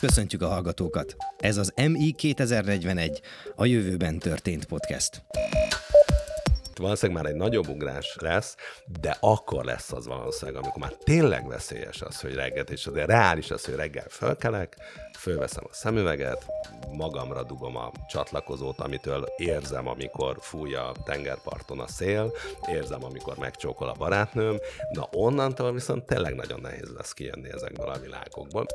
Köszöntjük a hallgatókat! Ez az MI 2041, a jövőben történt podcast valószínűleg már egy nagyobb ugrás lesz, de akkor lesz az valószínűleg, amikor már tényleg veszélyes az, hogy reggel, és azért reális az, hogy reggel fölkelek, fölveszem a szemüveget, magamra dugom a csatlakozót, amitől érzem, amikor fúj a tengerparton a szél, érzem, amikor megcsókol a barátnőm, na onnantól viszont tényleg nagyon nehéz lesz kijönni ezekből a világokból.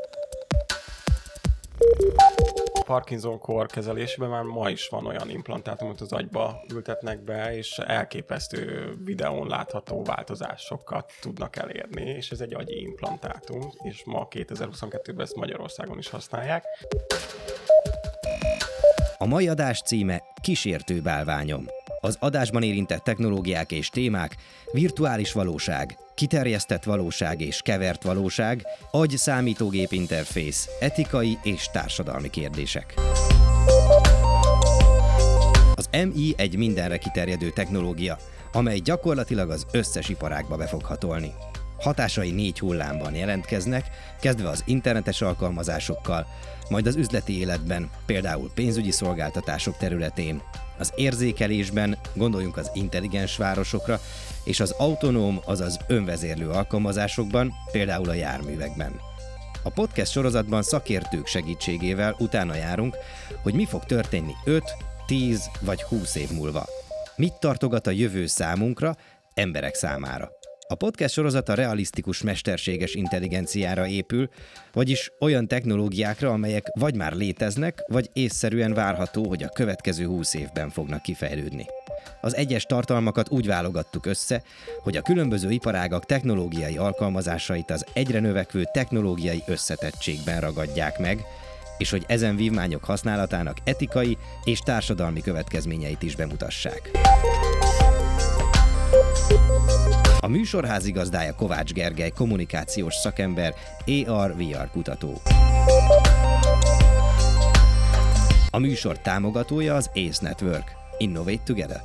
Parkinson-kor kezelésében már ma is van olyan implantátum, amit az agyba ültetnek be, és elképesztő videón látható változásokat tudnak elérni, és ez egy agyi implantátum, és ma 2022-ben ezt Magyarországon is használják. A mai adás címe Kísértő bálványom. Az adásban érintett technológiák és témák, virtuális valóság, kiterjesztett valóság és kevert valóság, agy-számítógép interfész, etikai és társadalmi kérdések. Az MI egy mindenre kiterjedő technológia, amely gyakorlatilag az összes iparágba be fog hatolni. Hatásai négy hullámban jelentkeznek, kezdve az internetes alkalmazásokkal, majd az üzleti életben, például pénzügyi szolgáltatások területén, az érzékelésben, gondoljunk az intelligens városokra, és az autonóm, azaz önvezérlő alkalmazásokban, például a járművekben. A podcast sorozatban szakértők segítségével utána járunk, hogy mi fog történni 5, 10 vagy 20 év múlva. Mit tartogat a jövő számunkra, emberek számára. A podcast sorozat a realisztikus mesterséges intelligenciára épül, vagyis olyan technológiákra, amelyek vagy már léteznek, vagy észszerűen várható, hogy a következő 20 évben fognak kifejlődni. Az egyes tartalmakat úgy válogattuk össze, hogy a különböző iparágak technológiai alkalmazásait az egyre növekvő technológiai összetettségben ragadják meg, és hogy ezen vívmányok használatának etikai és társadalmi következményeit is bemutassák. A műsor házigazdája Kovács Gergely, kommunikációs szakember, AR-VR kutató. A műsor támogatója az ACE Network. Innovate Together.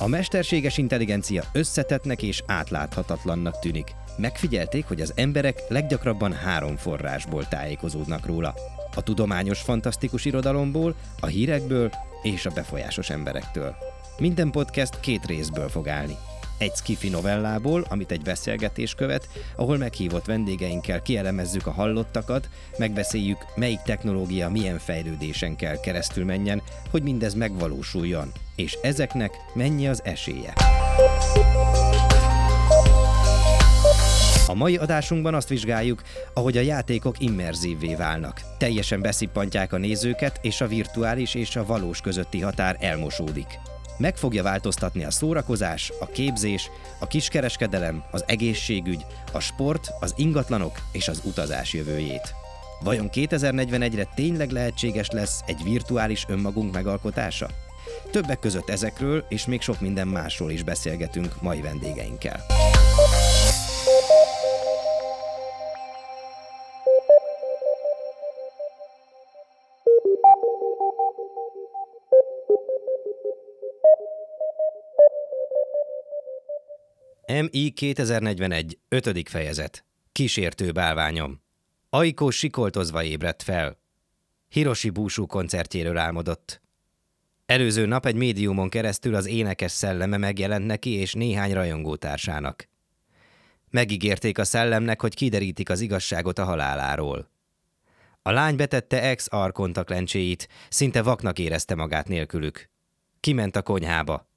A mesterséges intelligencia összetetnek és átláthatatlannak tűnik. Megfigyelték, hogy az emberek leggyakrabban három forrásból tájékozódnak róla. A tudományos fantasztikus irodalomból, a hírekből és a befolyásos emberektől. Minden podcast két részből fog állni. Egy skifi novellából, amit egy beszélgetés követ, ahol meghívott vendégeinkkel kielemezzük a hallottakat, megbeszéljük, melyik technológia milyen fejlődésen kell keresztül menjen, hogy mindez megvalósuljon, és ezeknek mennyi az esélye. A mai adásunkban azt vizsgáljuk, ahogy a játékok immerzívvé válnak. Teljesen beszippantják a nézőket, és a virtuális és a valós közötti határ elmosódik. Meg fogja változtatni a szórakozás, a képzés, a kiskereskedelem, az egészségügy, a sport, az ingatlanok és az utazás jövőjét. Vajon 2041-re tényleg lehetséges lesz egy virtuális önmagunk megalkotása? Többek között ezekről és még sok minden másról is beszélgetünk mai vendégeinkkel. MI 2041. 5. fejezet. Kísértő bálványom. Aiko sikoltozva ébredt fel. Hiroshi búsú koncertjéről álmodott. Előző nap egy médiumon keresztül az énekes szelleme megjelent neki és néhány rajongótársának. Megígérték a szellemnek, hogy kiderítik az igazságot a haláláról. A lány betette kontaktlencséit, szinte vaknak érezte magát nélkülük. Kiment a konyhába.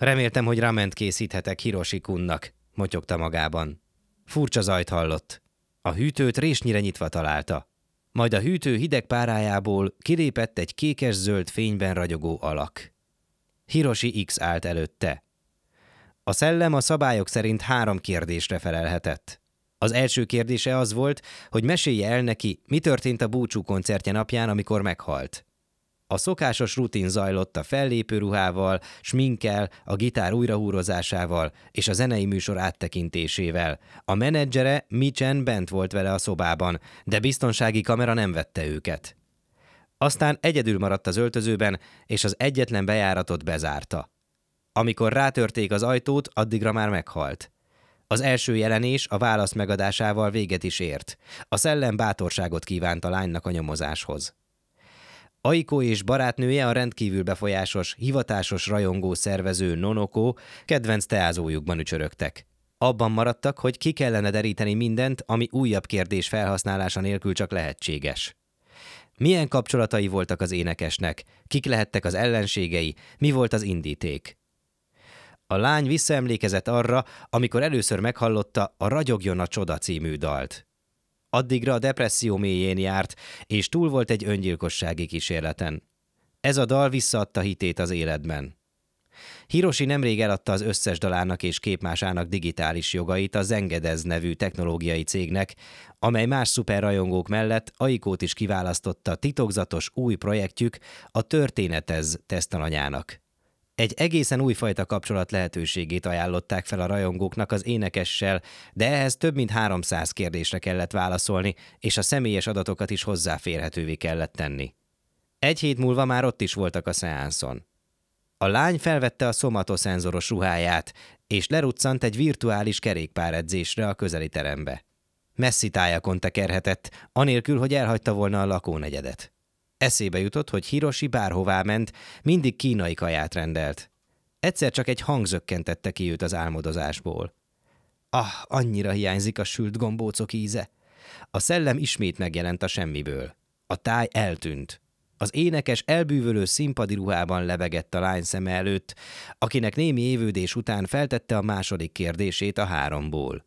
Reméltem, hogy rament készíthetek Hiroshi kunnak, motyogta magában. Furcsa zajt hallott. A hűtőt résnyire nyitva találta. Majd a hűtő hideg párájából kilépett egy kékes-zöld fényben ragyogó alak. Hiroshi X állt előtte. A szellem a szabályok szerint három kérdésre felelhetett. Az első kérdése az volt, hogy mesélje el neki, mi történt a búcsú koncertje napján, amikor meghalt. A szokásos rutin zajlott a fellépő ruhával, sminkkel, a gitár újrahúrozásával és a zenei műsor áttekintésével. A menedzsere Michen bent volt vele a szobában, de biztonsági kamera nem vette őket. Aztán egyedül maradt az öltözőben, és az egyetlen bejáratot bezárta. Amikor rátörték az ajtót, addigra már meghalt. Az első jelenés a válasz megadásával véget is ért. A szellem bátorságot kívánt a lánynak a nyomozáshoz. Aiko és barátnője a rendkívül befolyásos, hivatásos rajongó szervező Nonoko kedvenc teázójukban ücsörögtek. Abban maradtak, hogy ki kellene deríteni mindent, ami újabb kérdés felhasználása nélkül csak lehetséges. Milyen kapcsolatai voltak az énekesnek, kik lehettek az ellenségei, mi volt az indíték. A lány visszaemlékezett arra, amikor először meghallotta a Ragyogjon a csoda című dalt. Addigra a depresszió mélyén járt, és túl volt egy öngyilkossági kísérleten. Ez a dal visszaadta hitét az életben. Hiroshi nemrég eladta az összes dalának és képmásának digitális jogait a Zengedez nevű technológiai cégnek, amely más szuperrajongók mellett Aikót is kiválasztotta titokzatos új projektjük a Történetez tesztalanyának. Egy egészen újfajta kapcsolat lehetőségét ajánlották fel a rajongóknak az énekessel, de ehhez több mint 300 kérdésre kellett válaszolni, és a személyes adatokat is hozzáférhetővé kellett tenni. Egy hét múlva már ott is voltak a szeánszon. A lány felvette a szomatoszenzoros ruháját, és leruccant egy virtuális kerékpáredzésre a közeli terembe. Messzi tájakon tekerhetett, anélkül, hogy elhagyta volna a lakónegyedet. Eszébe jutott, hogy Hiroshi bárhová ment, mindig kínai kaját rendelt. Egyszer csak egy hang zökkentette ki őt az álmodozásból. Ah, annyira hiányzik a sült gombócok íze. A szellem ismét megjelent a semmiből. A táj eltűnt. Az énekes elbűvölő színpadi ruhában lebegett a lány szeme előtt, akinek némi évődés után feltette a második kérdését a háromból.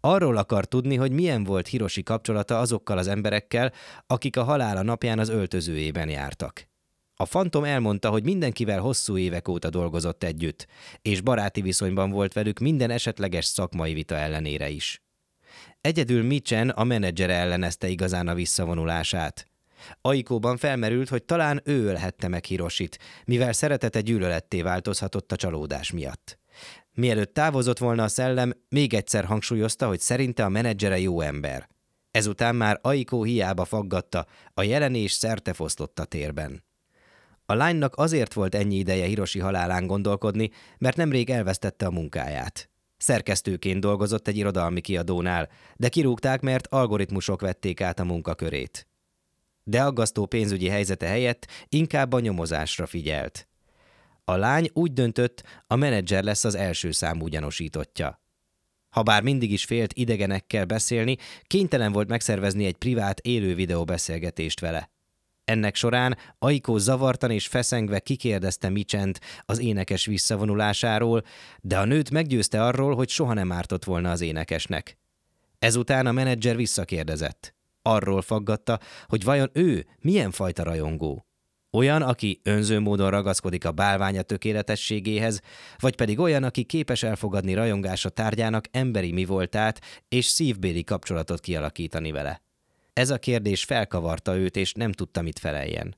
Arról akar tudni, hogy milyen volt Hiroshi kapcsolata azokkal az emberekkel, akik a halála napján az öltözőjében jártak. A fantom elmondta, hogy mindenkivel hosszú évek óta dolgozott együtt, és baráti viszonyban volt velük minden esetleges szakmai vita ellenére is. Egyedül Mitchen, a menedzsere ellenezte igazán a visszavonulását. Aikóban felmerült, hogy talán ő ölhette meg Hiroshit, mivel szeretete gyűlöletté változhatott a csalódás miatt. Mielőtt távozott volna a szellem, még egyszer hangsúlyozta, hogy szerinte a menedzsere jó ember. Ezután már Aiko hiába faggatta, a jelenés szerte fosztott a térben. A lánynak azért volt ennyi ideje Hiroshi halálán gondolkodni, mert nemrég elvesztette a munkáját. Szerkesztőként dolgozott egy irodalmi kiadónál, de kirúgták, mert algoritmusok vették át a munkakörét. De aggasztó pénzügyi helyzete helyett inkább a nyomozásra figyelt. A lány úgy döntött, a menedzser lesz az első számú gyanúsítottja. Habár mindig is félt idegenekkel beszélni, kénytelen volt megszervezni egy privát élő videóbeszélgetést vele. Ennek során Aiko zavartan és feszengve kikérdezte Micsent az énekes visszavonulásáról, de a nőt meggyőzte arról, hogy soha nem ártott volna az énekesnek. Ezután a menedzser visszakérdezett. Arról faggatta, hogy vajon ő milyen fajta rajongó. Olyan, aki önző módon ragaszkodik a bálványa tökéletességéhez, vagy pedig olyan, aki képes elfogadni rajongása tárgyának emberi mi voltát és szívbéli kapcsolatot kialakítani vele. Ez a kérdés felkavarta őt, és nem tudta, mit feleljen.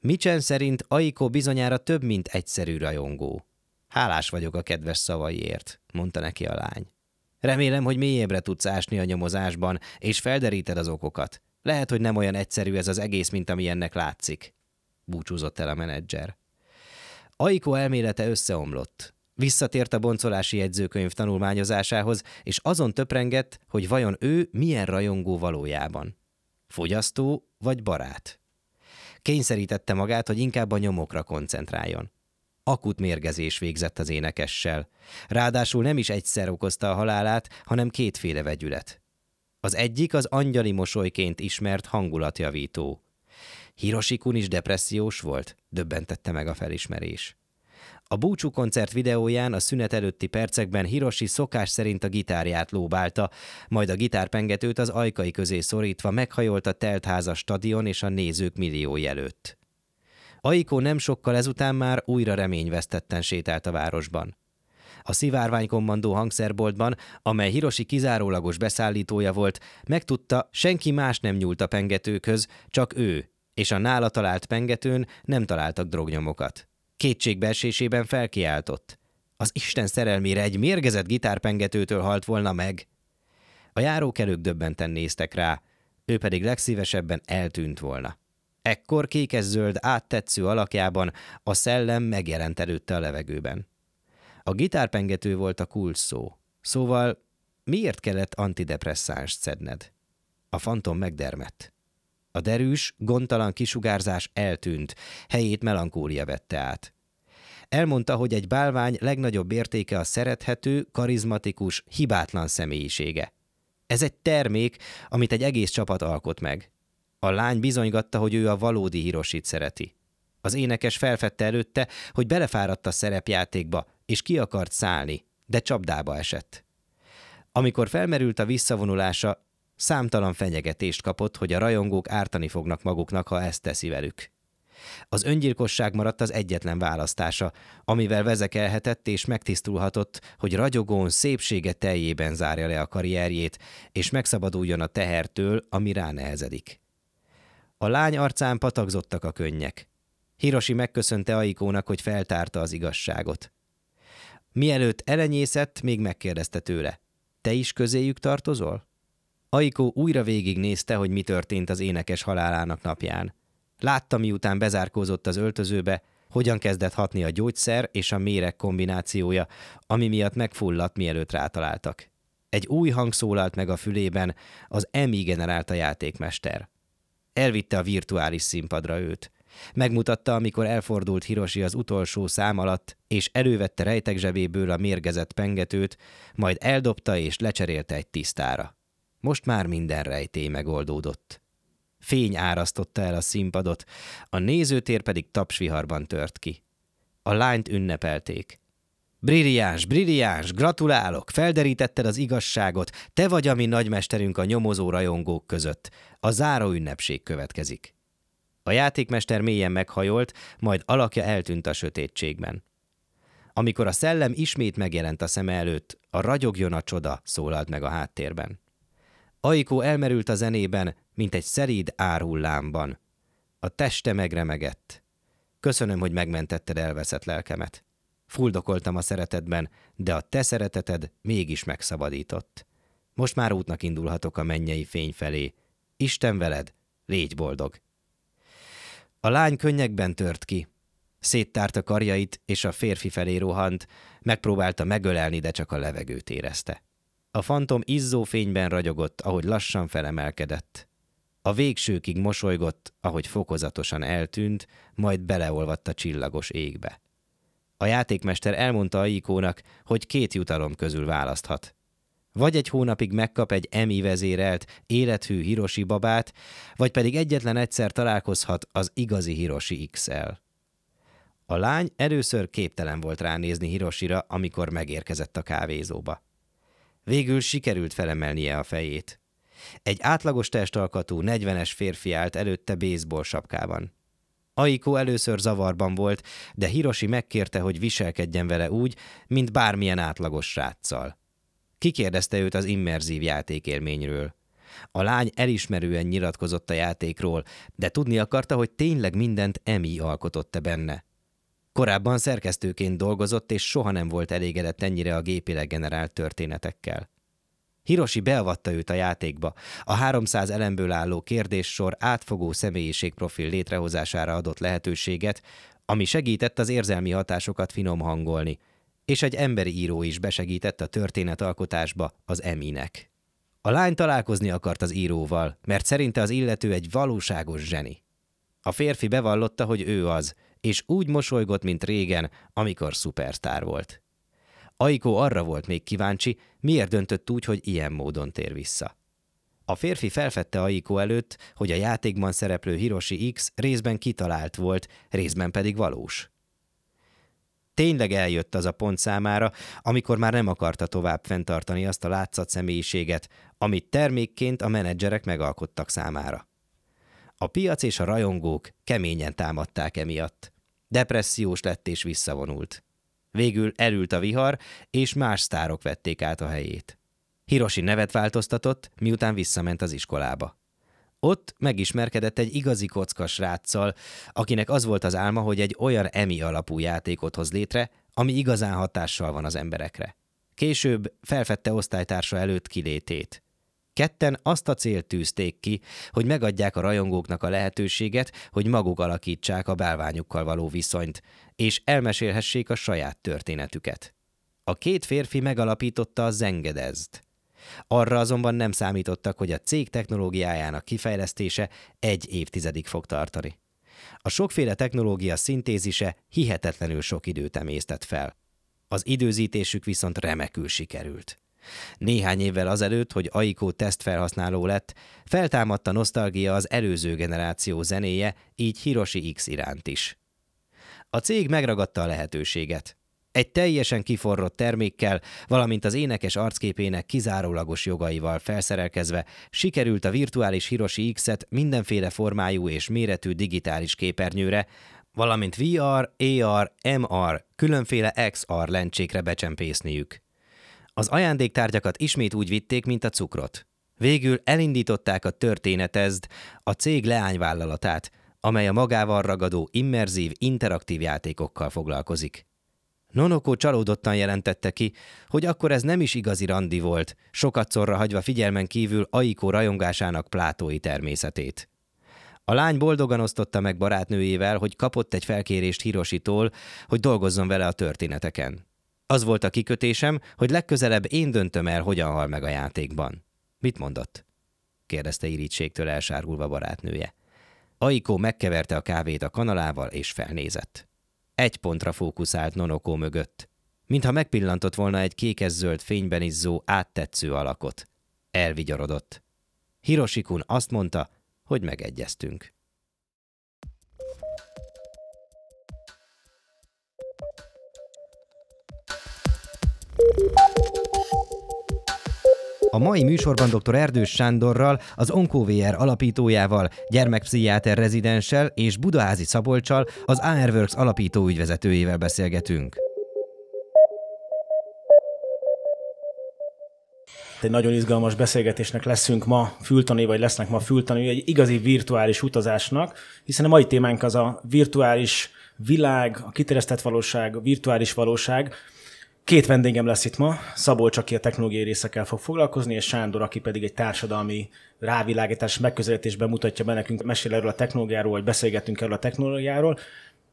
Micsen szerint Aiko bizonyára több, mint egyszerű rajongó. Hálás vagyok a kedves szavaiért, mondta neki a lány. Remélem, hogy mélyebbre tudsz ásni a nyomozásban, és felderíted az okokat. Lehet, hogy nem olyan egyszerű ez az egész, mint ami ennek látszik búcsúzott el a menedzser. Aiko elmélete összeomlott. Visszatért a boncolási jegyzőkönyv tanulmányozásához, és azon töprengett, hogy vajon ő milyen rajongó valójában. Fogyasztó vagy barát? Kényszerítette magát, hogy inkább a nyomokra koncentráljon. Akut mérgezés végzett az énekessel. Ráadásul nem is egyszer okozta a halálát, hanem kétféle vegyület. Az egyik az angyali mosolyként ismert hangulatjavító. Hiroshikun is depressziós volt? Döbbentette meg a felismerés. A búcsú koncert videóján a szünet előtti percekben Hiroshi szokás szerint a gitárját lóbálta, majd a gitárpengetőt az ajkai közé szorítva meghajolt a teltházas stadion és a nézők milliói előtt. Aiko nem sokkal ezután már újra reményvesztetten sétált a városban. A szivárványkommandó hangszerboltban, amely Hiroshi kizárólagos beszállítója volt, megtudta, senki más nem nyúlt a pengetőkhöz, csak ő, és a nála talált pengetőn nem találtak drognyomokat. Kétségbeesésében felkiáltott. Az Isten szerelmére egy mérgezett gitárpengetőtől halt volna meg. A járókelők döbbenten néztek rá, ő pedig legszívesebben eltűnt volna. Ekkor kékes-zöld áttetsző alakjában a szellem megjelent előtte a levegőben. A gitárpengető volt a kulcs szó. Szóval miért kellett antidepresszánst szedned? A fantom megdermett. A derűs, gondtalan kisugárzás eltűnt, helyét melankólia vette át. Elmondta, hogy egy bálvány legnagyobb értéke a szerethető, karizmatikus, hibátlan személyisége. Ez egy termék, amit egy egész csapat alkot meg. A lány bizonygatta, hogy ő a valódi Hirosit szereti. Az énekes felfedte előtte, hogy belefáradt a szerepjátékba, és ki akart szállni, de csapdába esett. Amikor felmerült a visszavonulása, számtalan fenyegetést kapott, hogy a rajongók ártani fognak maguknak, ha ezt teszi velük. Az öngyilkosság maradt az egyetlen választása, amivel vezekelhetett és megtisztulhatott, hogy ragyogón szépsége teljében zárja le a karrierjét, és megszabaduljon a tehertől, ami ránehezedik. A lány arcán patagzottak a könnyek. Hiroshi megköszönte Aikónak, hogy feltárta az igazságot. Mielőtt elenyészett, még megkérdezte tőle. Te is közéjük tartozol? Aiko újra végignézte, hogy mi történt az énekes halálának napján. Látta, miután bezárkózott az öltözőbe, hogyan kezdett hatni a gyógyszer és a méreg kombinációja, ami miatt megfulladt, mielőtt rátaláltak. Egy új hang szólalt meg a fülében, az EMI generálta játékmester. Elvitte a virtuális színpadra őt. Megmutatta, amikor elfordult Hiroshi az utolsó szám alatt, és elővette rejtek zsebéből a mérgezett pengetőt, majd eldobta és lecserélte egy tisztára. Most már minden rejtély megoldódott. Fény árasztotta el a színpadot, a nézőtér pedig tapsviharban tört ki. A lányt ünnepelték. Brilliáns, brilliáns, gratulálok, felderítetted az igazságot, te vagy a mi nagymesterünk a nyomozó rajongók között. A záró ünnepség következik. A játékmester mélyen meghajolt, majd alakja eltűnt a sötétségben. Amikor a szellem ismét megjelent a szeme előtt, a ragyogjon a csoda szólalt meg a háttérben. Aikó elmerült a zenében, mint egy szeríd árhullámban. A teste megremegett. Köszönöm, hogy megmentetted elveszett lelkemet. Fuldokoltam a szeretetben, de a te szereteted mégis megszabadított. Most már útnak indulhatok a mennyei fény felé. Isten veled, légy boldog! A lány könnyekben tört ki. Széttárta karjait, és a férfi felé rohant, megpróbálta megölelni, de csak a levegőt érezte. A fantom izzó fényben ragyogott, ahogy lassan felemelkedett. A végsőkig mosolygott, ahogy fokozatosan eltűnt, majd beleolvadt a csillagos égbe. A játékmester elmondta Aikónak, hogy két jutalom közül választhat. Vagy egy hónapig megkap egy emi vezérelt, élethű Hiroshi babát, vagy pedig egyetlen egyszer találkozhat az igazi Hiroshi X-el. A lány először képtelen volt ránézni Hiroshira, amikor megérkezett a kávézóba. Végül sikerült felemelnie a fejét. Egy átlagos testalkatú, 40-es férfi állt előtte baseball sapkában. Aiko először zavarban volt, de Hiroshi megkérte, hogy viselkedjen vele úgy, mint bármilyen átlagos sráccal. Kikérdezte őt az immerzív játékélményről. A lány elismerően nyilatkozott a játékról, de tudni akarta, hogy tényleg mindent Emi alkotott-e benne. Korábban szerkesztőként dolgozott, és soha nem volt elégedett ennyire a gépileg generált történetekkel. Hiroshi beavatta őt a játékba. A 300 elemből álló kérdéssor átfogó személyiségprofil létrehozására adott lehetőséget, ami segített az érzelmi hatásokat finom hangolni, és egy emberi író is besegített a történetalkotásba az Eminek. A lány találkozni akart az íróval, mert szerinte az illető egy valóságos zseni. A férfi bevallotta, hogy ő az, és úgy mosolygott, mint régen, amikor szupersztár volt. Aiko arra volt még kíváncsi, miért döntött úgy, hogy ilyen módon tér vissza. A férfi felfedte Aiko előtt, hogy a játékban szereplő Hiroshi X részben kitalált volt, részben pedig valós. Tényleg eljött az a pont számára, amikor már nem akarta tovább fenntartani azt a látszat személyiséget, amit termékként a menedzserek megalkottak számára. A piac és a rajongók keményen támadták emiatt. Depressziós lett és visszavonult. Végül elült a vihar, és más sztárok vették át a helyét. Hiroshi nevet változtatott, miután visszament az iskolába. Ott megismerkedett egy igazi kockas sráccal, akinek az volt az álma, hogy egy olyan emi alapú játékot hoz létre, ami igazán hatással van az emberekre. Később felfedte osztálytársa előtt kilétét. Ketten azt a célt tűzték ki, hogy megadják a rajongóknak a lehetőséget, hogy maguk alakítsák a bálványukkal való viszonyt, és elmesélhessék a saját történetüket. A két férfi megalapította a Zengedezt. Arra azonban nem számítottak, hogy a cég technológiájának kifejlesztése egy évtizedig fog tartani. A sokféle technológia szintézise hihetetlenül sok időt emésztett fel. Az időzítésük viszont remekül sikerült. Néhány évvel azelőtt, hogy Aiko tesztfelhasználó lett, feltámadta nosztalgia az előző generáció zenéje, így Hiroshi X iránt is. A cég megragadta a lehetőséget. Egy teljesen kiforrott termékkel, valamint az énekes arcképének kizárólagos jogaival felszerelkezve sikerült a virtuális Hiroshi X-et mindenféle formájú és méretű digitális képernyőre, valamint VR, AR, MR, különféle XR lencsékre becsempészniük. Az ajándéktárgyakat ismét úgy vitték, mint a cukrot. Végül elindították a történetezd, a cég leányvállalatát, amely a magával ragadó immerzív, interaktív játékokkal foglalkozik. Nonoko csalódottan jelentette ki, hogy akkor ez nem is igazi randi volt, sokat szorra hagyva figyelmen kívül Aiko rajongásának plátói természetét. A lány boldogan osztotta meg barátnőjével, hogy kapott egy felkérést Hirositól, hogy dolgozzon vele a történeteken. Az volt a kikötésem, hogy legközelebb én döntöm el, hogyan hal meg a játékban. Mit mondott? kérdezte irítségtől elsárgulva barátnője. Aiko megkeverte a kávét a kanalával, és felnézett. Egy pontra fókuszált Nonoko mögött, mintha megpillantott volna egy kékes-zöld fényben izzó, áttetsző alakot. Elvigyorodott. Hiroshikun azt mondta, hogy megegyeztünk. A mai műsorban dr. Erdős Sándorral, az OncoVR alapítójával, gyermekpszichiáter rezidenssel és Budaházi Szabolcsal, az ARWorks alapító ügyvezetőjével beszélgetünk. Egy nagyon izgalmas beszélgetésnek leszünk ma fültani, vagy lesznek ma fültani, egy igazi virtuális utazásnak, hiszen a mai témánk az a virtuális világ, a kiterjesztett valóság, a virtuális valóság, Két vendégem lesz itt ma, Szabolcs, aki a technológiai részekkel fog foglalkozni, és Sándor, aki pedig egy társadalmi rávilágítás megközelítésben mutatja be nekünk, mesél erről a technológiáról, vagy beszélgetünk erről a technológiáról.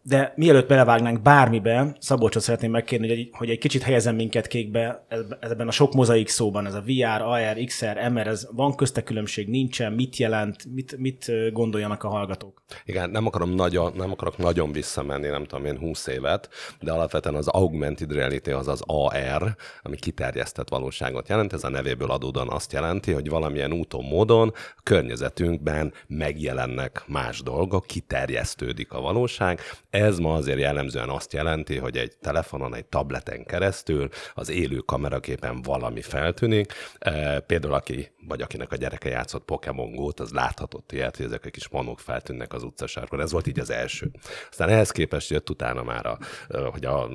De mielőtt belevágnánk bármibe, Szabolcsot szeretném megkérni, hogy egy, hogy egy kicsit helyezem minket kékbe ebben a sok mozaik szóban, ez a VR, AR, XR, MR, ez van közte különbség, nincsen, mit jelent, mit, mit gondoljanak a hallgatók? Igen, nem, akarom nagyon, nem akarok nagyon visszamenni, nem tudom én 20 évet, de alapvetően az augmented reality az az AR, ami kiterjesztett valóságot jelent, ez a nevéből adódóan azt jelenti, hogy valamilyen úton, módon a környezetünkben megjelennek más dolgok, kiterjesztődik a valóság, ez ma azért jellemzően azt jelenti, hogy egy telefonon, egy tableten keresztül az élő kameraképen valami feltűnik. E, például aki, vagy akinek a gyereke játszott Pokémon Go-t, az láthatott ilyet, hogy ezek a kis manók feltűnnek az utcasárkon. Ez volt így az első. Aztán ehhez képest jött utána már, a, hogy a,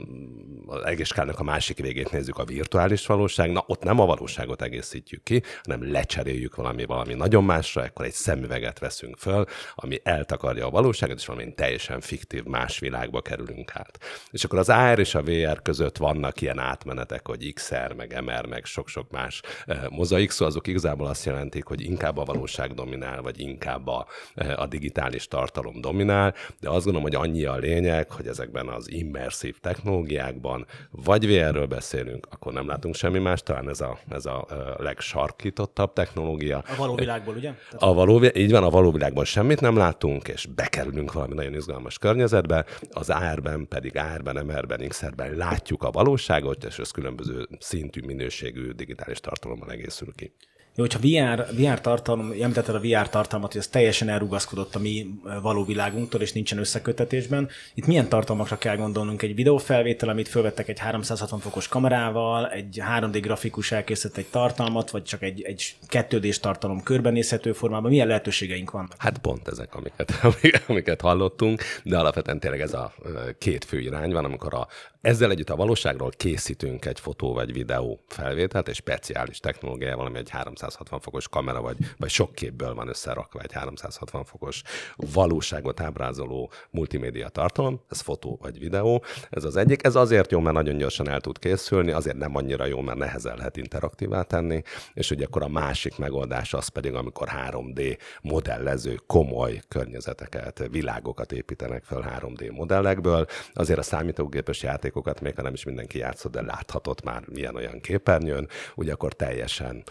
az egészkárnak a másik végét nézzük, a virtuális valóság. Na, ott nem a valóságot egészítjük ki, hanem lecseréljük valami, valami nagyon másra, akkor egy szemüveget veszünk föl, ami eltakarja a valóságot, és valami teljesen fiktív más más világba kerülünk át. És akkor az AR és a VR között vannak ilyen átmenetek, hogy XR, meg MR, meg sok-sok más eh, mozaik, szó, azok igazából azt jelentik, hogy inkább a valóság dominál, vagy inkább a, eh, a digitális tartalom dominál, de azt gondolom, hogy annyi a lényeg, hogy ezekben az immerszív technológiákban vagy VR-ről beszélünk, akkor nem látunk semmi más, talán ez a, ez a eh, legsarkítottabb technológia. A való világból, ugye? A való, így van, a való világban semmit nem látunk, és bekerülünk valami nagyon izgalmas környezetbe, az árben pedig árben, MR-ben, XR-ben látjuk a valóságot, és ez különböző szintű, minőségű digitális tartalommal egészül ki. Jó, hogyha VR, VR tartalom, említetted a VR tartalmat, hogy ez teljesen elrugaszkodott a mi való világunktól, és nincsen összekötetésben. Itt milyen tartalmakra kell gondolnunk? Egy videófelvétel, amit felvettek egy 360 fokos kamerával, egy 3D grafikus elkészített egy tartalmat, vagy csak egy, egy 2 tartalom körbenézhető formában. Milyen lehetőségeink vannak? Hát pont ezek, amiket, amiket hallottunk, de alapvetően tényleg ez a két fő irány van, amikor a ezzel együtt a valóságról készítünk egy fotó vagy videó felvételt, egy speciális technológia, valami egy 360 fokos kamera, vagy, vagy sok képből van összerakva egy 360 fokos valóságot ábrázoló multimédia tartalom, ez fotó vagy videó. Ez az egyik. Ez azért jó, mert nagyon gyorsan el tud készülni, azért nem annyira jó, mert nehezen lehet interaktívá tenni, és ugye akkor a másik megoldás az pedig, amikor 3D modellező komoly környezeteket, világokat építenek fel 3D modellekből, azért a számítógépes játék játékokat, még ha nem is mindenki játszott, de láthatott már ilyen-olyan képernyőn, ugye akkor teljesen,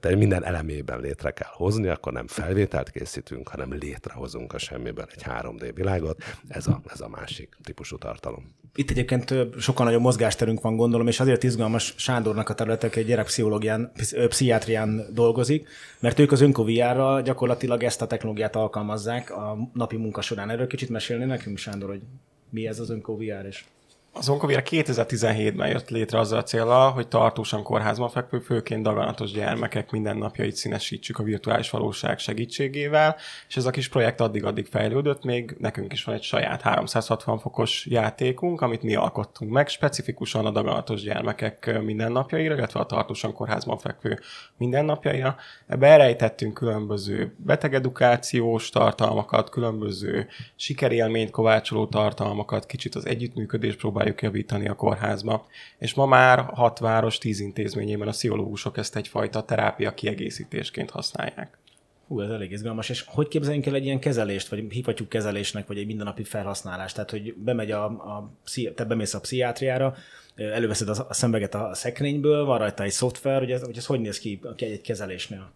tehát minden elemében létre kell hozni, akkor nem felvételt készítünk, hanem létrehozunk a semmiből egy 3D világot. Ez a, ez a másik típusú tartalom. Itt egyébként sokkal nagyobb mozgásterünk van, gondolom, és azért izgalmas Sándornak a területek egy gyerekpszichológián, pszichiátrián dolgozik, mert ők az önkoviára gyakorlatilag ezt a technológiát alkalmazzák a napi munka során. Erről kicsit mesélni nekünk, Sándor, hogy mi ez az önkoviár, és az Onkovira 2017-ben jött létre azzal a célral, hogy tartósan kórházban fekvő, főként daganatos gyermekek mindennapjait színesítsük a virtuális valóság segítségével, és ez a kis projekt addig-addig fejlődött, még nekünk is van egy saját 360 fokos játékunk, amit mi alkottunk meg, specifikusan a daganatos gyermekek mindennapjaira, illetve a tartósan kórházban fekvő mindennapjaira. Ebbe elrejtettünk különböző betegedukációs tartalmakat, különböző sikerélményt kovácsoló tartalmakat, kicsit az együttműködés próbál próbáljuk javítani a kórházba. És ma már hat város, tíz intézményében a pszichológusok ezt egyfajta terápia kiegészítésként használják. Hú, ez elég izgalmas. És hogy képzeljünk el egy ilyen kezelést, vagy hívhatjuk kezelésnek, vagy egy mindennapi felhasználást? Tehát, hogy bemegy a, a te bemész a pszichiátriára, előveszed a, szembeget a szekrényből, van rajta egy szoftver, hogy ez, hogy ez hogy néz ki egy kezelésnél?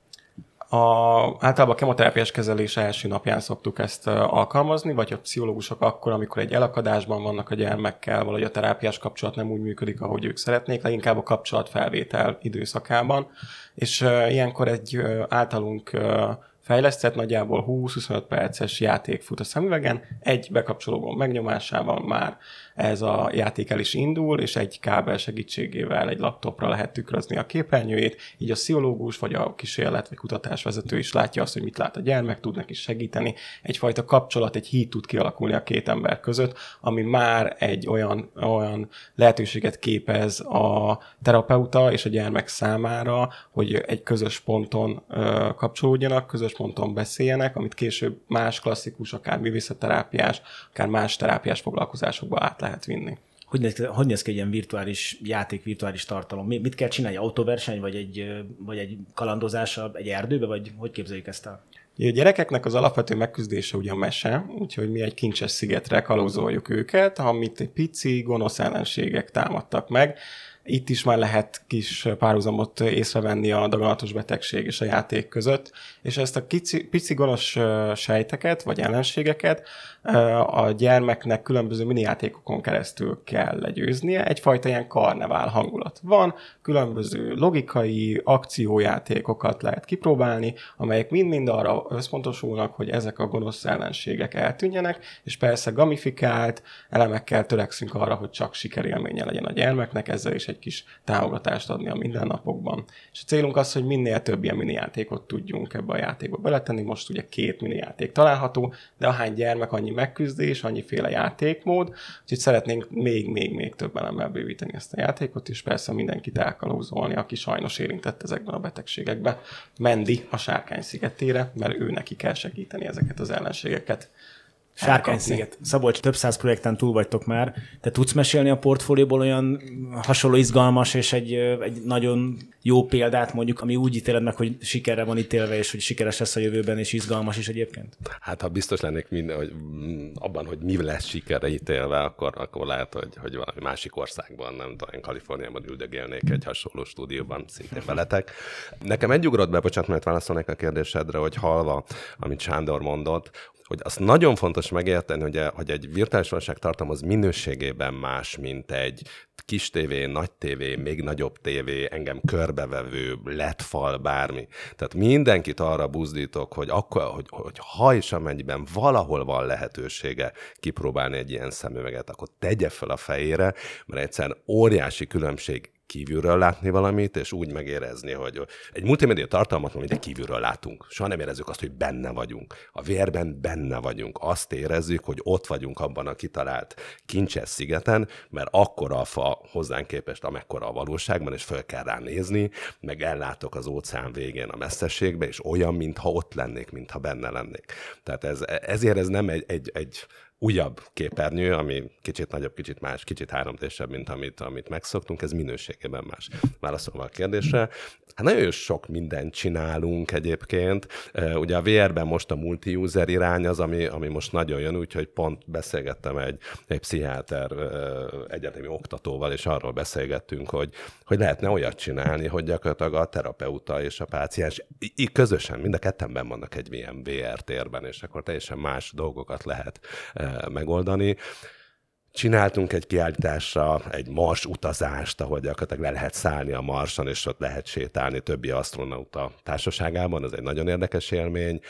A, általában a kemoterápiás kezelés első napján szoktuk ezt alkalmazni, vagy a pszichológusok akkor, amikor egy elakadásban vannak a gyermekkel, vagy a terápiás kapcsolat nem úgy működik, ahogy ők szeretnék, leginkább a kapcsolatfelvétel időszakában. És ilyenkor egy általunk fejlesztett, nagyjából 20-25 perces játék fut a szemüvegen, egy bekapcsolóban megnyomásával már ez a játék el is indul, és egy kábel segítségével egy laptopra lehet tükrözni a képernyőjét, így a pszichológus vagy a kísérlet vagy kutatásvezető is látja azt, hogy mit lát a gyermek, tud neki segíteni. Egyfajta kapcsolat, egy híd tud kialakulni a két ember között, ami már egy olyan, olyan lehetőséget képez a terapeuta és a gyermek számára, hogy egy közös ponton ö, kapcsolódjanak, közös ponton beszéljenek, amit később más klasszikus, akár művészetterápiás, akár más terápiás foglalkozásokba át lehet vinni. Hogy néz, hogy néz ki egy ilyen virtuális játék, virtuális tartalom? Mit kell csinálni? Autóverseny, vagy egy, vagy egy kalandozás egy erdőbe, vagy hogy képzeljük ezt el? A gyerekeknek az alapvető megküzdése ugye a mese, úgyhogy mi egy kincses szigetre kalózoljuk őket, amit egy pici, gonosz ellenségek támadtak meg. Itt is már lehet kis párhuzamot észrevenni a daganatos betegség és a játék között, és ezt a kici, pici gonosz sejteket, vagy ellenségeket a gyermeknek különböző minijátékokon keresztül kell legyőznie. Egyfajta ilyen karnevál hangulat van, különböző logikai akciójátékokat lehet kipróbálni, amelyek mind-mind arra összpontosulnak, hogy ezek a gonosz ellenségek eltűnjenek, és persze gamifikált elemekkel törekszünk arra, hogy csak sikerélménye legyen a gyermeknek, ezzel is egy kis támogatást adni a mindennapokban. És a célunk az, hogy minél több ilyen minijátékot tudjunk ebbe a játékba beletenni. Most ugye két minijáték található, de ahány gyermek, annyi megküzdés, annyiféle játékmód, úgyhogy szeretnénk még-még-még több elemmel bővíteni ezt a játékot, és persze mindenkit elkalózolni, aki sajnos érintett ezekben a betegségekben. Mendi a sárkány szigetére, mert ő neki kell segíteni ezeket az ellenségeket Sárkány-sziget. Szabolcs, több száz projekten túl vagytok már. Te tudsz mesélni a portfólióból olyan hasonló izgalmas és egy, egy nagyon jó példát mondjuk, ami úgy ítéled meg, hogy sikerre van ítélve, és hogy sikeres lesz a jövőben, és izgalmas is egyébként? Hát ha biztos lennék minden, hogy abban, hogy mi lesz sikerre ítélve, akkor, akkor lehet, hogy, hogy valami másik országban, nem tudom, Kaliforniában üldögélnék egy hasonló stúdióban, szintén veletek. Nekem egy ugrott be, bocsánat, mert válaszolnék a kérdésedre, hogy halva, amit Sándor mondott, hogy azt nagyon fontos megérteni, hogy, hogy egy virtuális valóság tartalmaz minőségében más, mint egy kis tévé, nagy tévé, még nagyobb tévé, engem körbevevő, lett fal, bármi. Tehát mindenkit arra buzdítok, hogy, akkor, hogy, hogy ha és amennyiben valahol van lehetősége kipróbálni egy ilyen szemüveget, akkor tegye fel a fejére, mert egyszerűen óriási különbség kívülről látni valamit, és úgy megérezni, hogy egy multimédia tartalmat, amit kívülről látunk. Soha nem érezzük azt, hogy benne vagyunk. A vérben benne vagyunk. Azt érezzük, hogy ott vagyunk abban a kitalált kincses szigeten, mert akkora a fa hozzánk képest, amekkora a valóságban, és föl kell rá nézni, meg ellátok az óceán végén a messzességbe, és olyan, mintha ott lennék, mintha benne lennék. Tehát ez, ezért ez nem egy, egy, egy újabb képernyő, ami kicsit nagyobb, kicsit más, kicsit 3 mint amit, amit megszoktunk, ez minőségében más. Válaszolva a kérdésre, Hát nagyon sok mindent csinálunk egyébként. Ugye a VR-ben most a multi-user irány az, ami, ami most nagyon jön, úgyhogy pont beszélgettem egy, egy pszichiáter egyetemi oktatóval, és arról beszélgettünk, hogy, hogy lehetne olyat csinálni, hogy gyakorlatilag a terapeuta és a páciens így közösen, mind a kettenben vannak egy ilyen VR térben, és akkor teljesen más dolgokat lehet megoldani. Csináltunk egy kiállításra egy Mars utazást, ahol gyakorlatilag le lehet szállni a Marson, és ott lehet sétálni többi asztronauta társaságában, ez egy nagyon érdekes élmény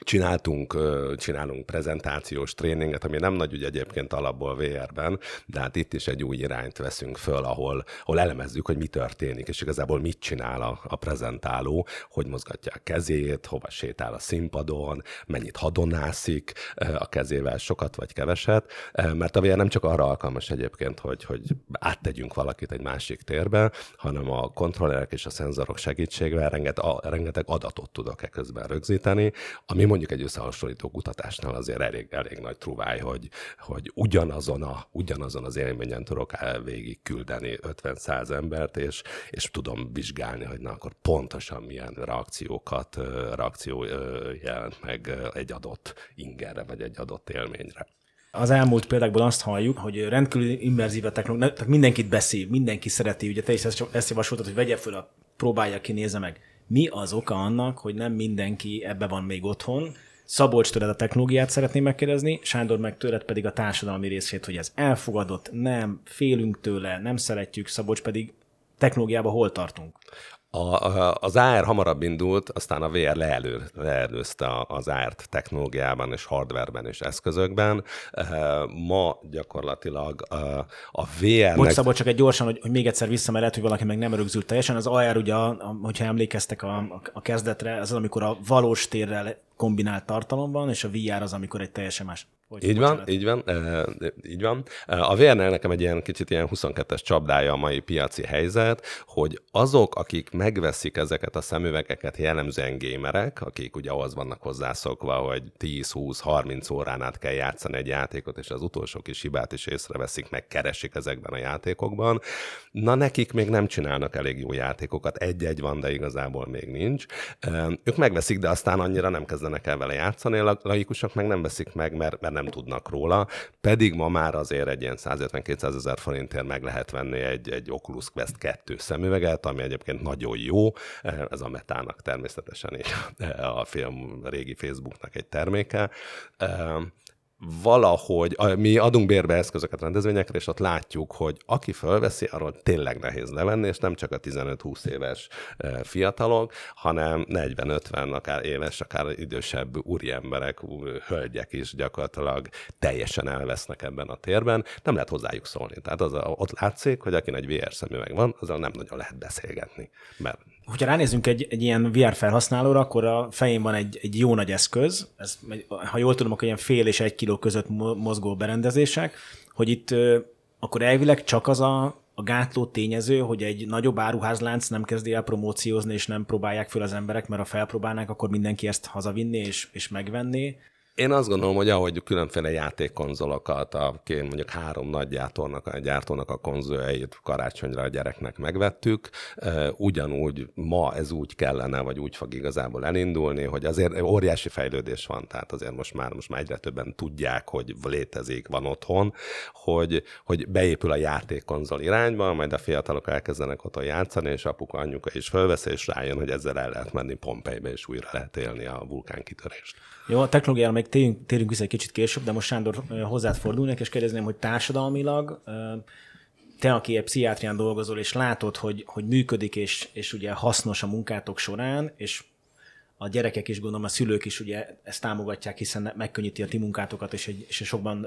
Csináltunk, csinálunk prezentációs tréninget, ami nem nagy ügy egyébként alapból VR-ben, de hát itt is egy új irányt veszünk föl, ahol, ahol elemezzük, hogy mi történik, és igazából mit csinál a, a prezentáló, hogy mozgatja a kezét, hova sétál a színpadon, mennyit hadonászik a kezével, sokat vagy keveset, mert a VR nem csak arra alkalmas egyébként, hogy, hogy áttegyünk valakit egy másik térbe, hanem a kontrollerek és a szenzorok segítségével rengeteg, rengeteg adatot tudok e közben rögzíteni, ami mondjuk egy összehasonlító kutatásnál azért elég, elég nagy truváj, hogy, hogy ugyanazon, a, ugyanazon az élményen tudok végig küldeni 50-100 embert, és, és tudom vizsgálni, hogy na akkor pontosan milyen reakciókat, reakció jelent meg egy adott ingerre, vagy egy adott élményre. Az elmúlt példákból azt halljuk, hogy rendkívül immerzív a technológia, mindenkit beszél, mindenki szereti, ugye te is ezt, ezt javasoltad, hogy vegye föl, a, próbálja ki, nézze meg mi az oka annak, hogy nem mindenki ebbe van még otthon. Szabolcs tőled a technológiát szeretném megkérdezni, Sándor meg tőled pedig a társadalmi részét, hogy ez elfogadott, nem, félünk tőle, nem szeretjük, Szabolcs pedig technológiában hol tartunk? A, a, az AR hamarabb indult, aztán a VR leelő, leelőzte az AR-t technológiában és hardwareben és eszközökben. Ma gyakorlatilag a VR... Bocs, Szabó, csak egy gyorsan, hogy, hogy még egyszer vissza, mert lehet, hogy valaki meg nem rögzült teljesen. Az AR ugye, hogyha emlékeztek a, a kezdetre, az az, amikor a valós térrel kombinált tartalom van, és a VR az, amikor egy teljesen más hogy így van, így van, e, így van. A vr nekem egy ilyen kicsit ilyen 22-es csapdája a mai piaci helyzet, hogy azok, akik megveszik ezeket a szemüvegeket, jellemzően gémerek, akik ugye ahhoz vannak hozzászokva, hogy 10-20-30 órán át kell játszani egy játékot, és az utolsó kis hibát is észreveszik, meg keresik ezekben a játékokban, na nekik még nem csinálnak elég jó játékokat, egy-egy van, de igazából még nincs. Ők megveszik, de aztán annyira nem kezdenek el vele játszani, a laikusok meg nem veszik meg, mert, mert nem tudnak róla, pedig ma már azért egy ilyen 150-200 ezer forintért meg lehet venni egy, egy Oculus Quest 2 szemüveget, ami egyébként nagyon jó, ez a Metának természetesen is a film régi Facebooknak egy terméke valahogy, mi adunk bérbe eszközöket rendezvényekre, és ott látjuk, hogy aki fölveszi, arról tényleg nehéz levenni, és nem csak a 15-20 éves fiatalok, hanem 40-50 akár éves, akár idősebb úriemberek, hölgyek is gyakorlatilag teljesen elvesznek ebben a térben, nem lehet hozzájuk szólni. Tehát az, ott látszik, hogy aki egy VR szemüveg van, azzal nem nagyon lehet beszélgetni, mert hogyha ránézünk egy, egy ilyen VR felhasználóra, akkor a fején van egy, egy jó nagy eszköz, ez, ha jól tudom, akkor ilyen fél és egy kiló között mozgó berendezések, hogy itt akkor elvileg csak az a, a gátló tényező, hogy egy nagyobb áruházlánc nem kezdi el promóciózni, és nem próbálják föl az emberek, mert ha felpróbálnák, akkor mindenki ezt hazavinni és, és megvenni. Én azt gondolom, hogy ahogy különféle játékkonzolokat, a mondjuk három nagy gyártónak, a gyártónak a konzoljait karácsonyra a gyereknek megvettük, ugyanúgy ma ez úgy kellene, vagy úgy fog igazából elindulni, hogy azért óriási fejlődés van, tehát azért most már, most már egyre többen tudják, hogy létezik, van otthon, hogy, hogy beépül a játékkonzol irányba, majd a fiatalok elkezdenek otthon játszani, és apuka, anyuka is fölvesz, és rájön, hogy ezzel el lehet menni Pompejbe, és újra lehet élni a vulkánkitörést. Jó, a technológiára még térjünk, térjünk vissza egy kicsit később, de most Sándor hozzád fordulnék, és kérdezném, hogy társadalmilag te, aki egy pszichiátrián dolgozol, és látod, hogy, hogy működik, és, és ugye hasznos a munkátok során, és a gyerekek is, gondolom a szülők is ugye ezt támogatják, hiszen megkönnyíti a ti munkátokat, és, egy, és sokban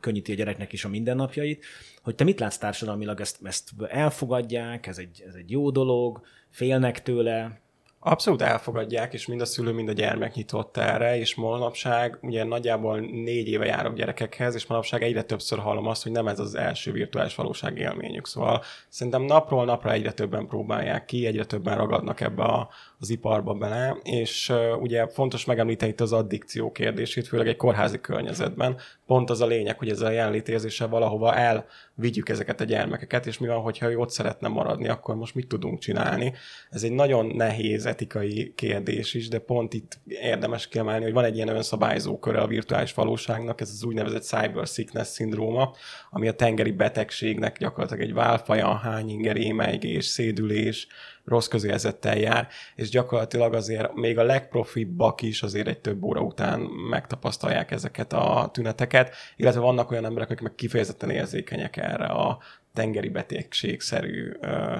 könnyíti a gyereknek is a mindennapjait. Hogy te mit látsz társadalmilag, ezt, ezt elfogadják, ez egy, ez egy jó dolog, félnek tőle, Abszolút elfogadják, és mind a szülő, mind a gyermek nyitott erre, és manapság, ugye nagyjából négy éve járok gyerekekhez, és manapság egyre többször hallom azt, hogy nem ez az első virtuális valóság élményük. Szóval szerintem napról napra egyre többen próbálják ki, egyre többen ragadnak ebbe a, az iparba bele, és ugye fontos megemlíteni itt az addikció kérdését, főleg egy kórházi környezetben. Pont az a lényeg, hogy ezzel a jelenlétérzéssel valahova elvigyük ezeket a gyermekeket, és mi van, hogyha ő ott szeretne maradni, akkor most mit tudunk csinálni. Ez egy nagyon nehéz etikai kérdés is, de pont itt érdemes kiemelni, hogy van egy ilyen önszabályzó köre a virtuális valóságnak, ez az úgynevezett cyber sickness szindróma, ami a tengeri betegségnek gyakorlatilag egy válfaja, hányinger, émeigés, szédülés, rossz közérzettel jár, és gyakorlatilag azért még a legprofibbak is azért egy több óra után megtapasztalják ezeket a tüneteket, illetve vannak olyan emberek, akik meg kifejezetten érzékenyek erre a tengeri betegségszerű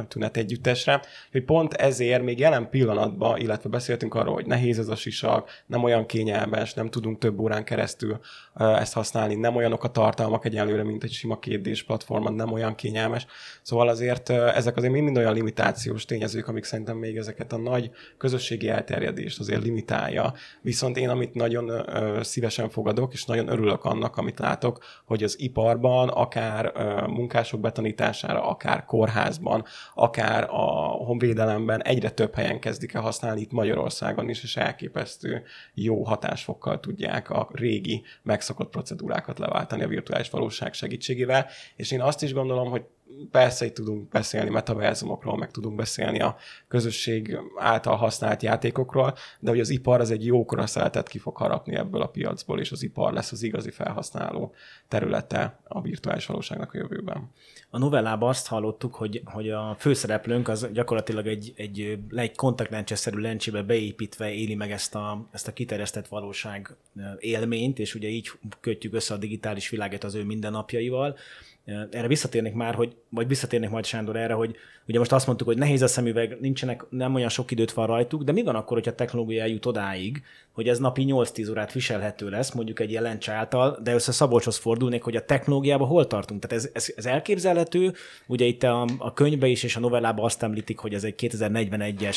tünet együttesre, hogy pont ezért még jelen pillanatban, illetve beszéltünk arról, hogy nehéz ez a sisak, nem olyan kényelmes, nem tudunk több órán keresztül ezt használni, nem olyanok a tartalmak egyelőre, mint egy sima kétdés platformon, nem olyan kényelmes. Szóval azért ezek azért mind olyan limitációs tényezők, amik szerintem még ezeket a nagy közösségi elterjedést azért limitálja. Viszont én, amit nagyon szívesen fogadok, és nagyon örülök annak, amit látok, hogy az iparban akár munkások betan tanítására, akár kórházban, akár a honvédelemben egyre több helyen kezdik el használni itt Magyarországon is, és elképesztő jó hatásfokkal tudják a régi megszokott procedúrákat leváltani a virtuális valóság segítségével. És én azt is gondolom, hogy persze itt tudunk beszélni metaverzumokról, meg tudunk beszélni a közösség által használt játékokról, de hogy az ipar az egy jókora szeletet ki fog harapni ebből a piacból, és az ipar lesz az igazi felhasználó területe a virtuális valóságnak a jövőben. A novellában azt hallottuk, hogy, hogy a főszereplőnk az gyakorlatilag egy, egy, egy kontaktlencseszerű lencsébe beépítve éli meg ezt a, ezt a kiterjesztett valóság élményt, és ugye így kötjük össze a digitális világot az ő mindennapjaival erre visszatérnék már, hogy, vagy visszatérnék majd Sándor erre, hogy ugye most azt mondtuk, hogy nehéz a szemüveg, nincsenek, nem olyan sok időt van rajtuk, de mi van akkor, hogyha a technológia eljut odáig, hogy ez napi 8-10 órát viselhető lesz, mondjuk egy jelent által, de össze Szabolcshoz fordulnék, hogy a technológiában hol tartunk. Tehát ez, ez, ez elképzelhető, ugye itt a, a könyvbe is és a novellában azt említik, hogy ez egy 2041-es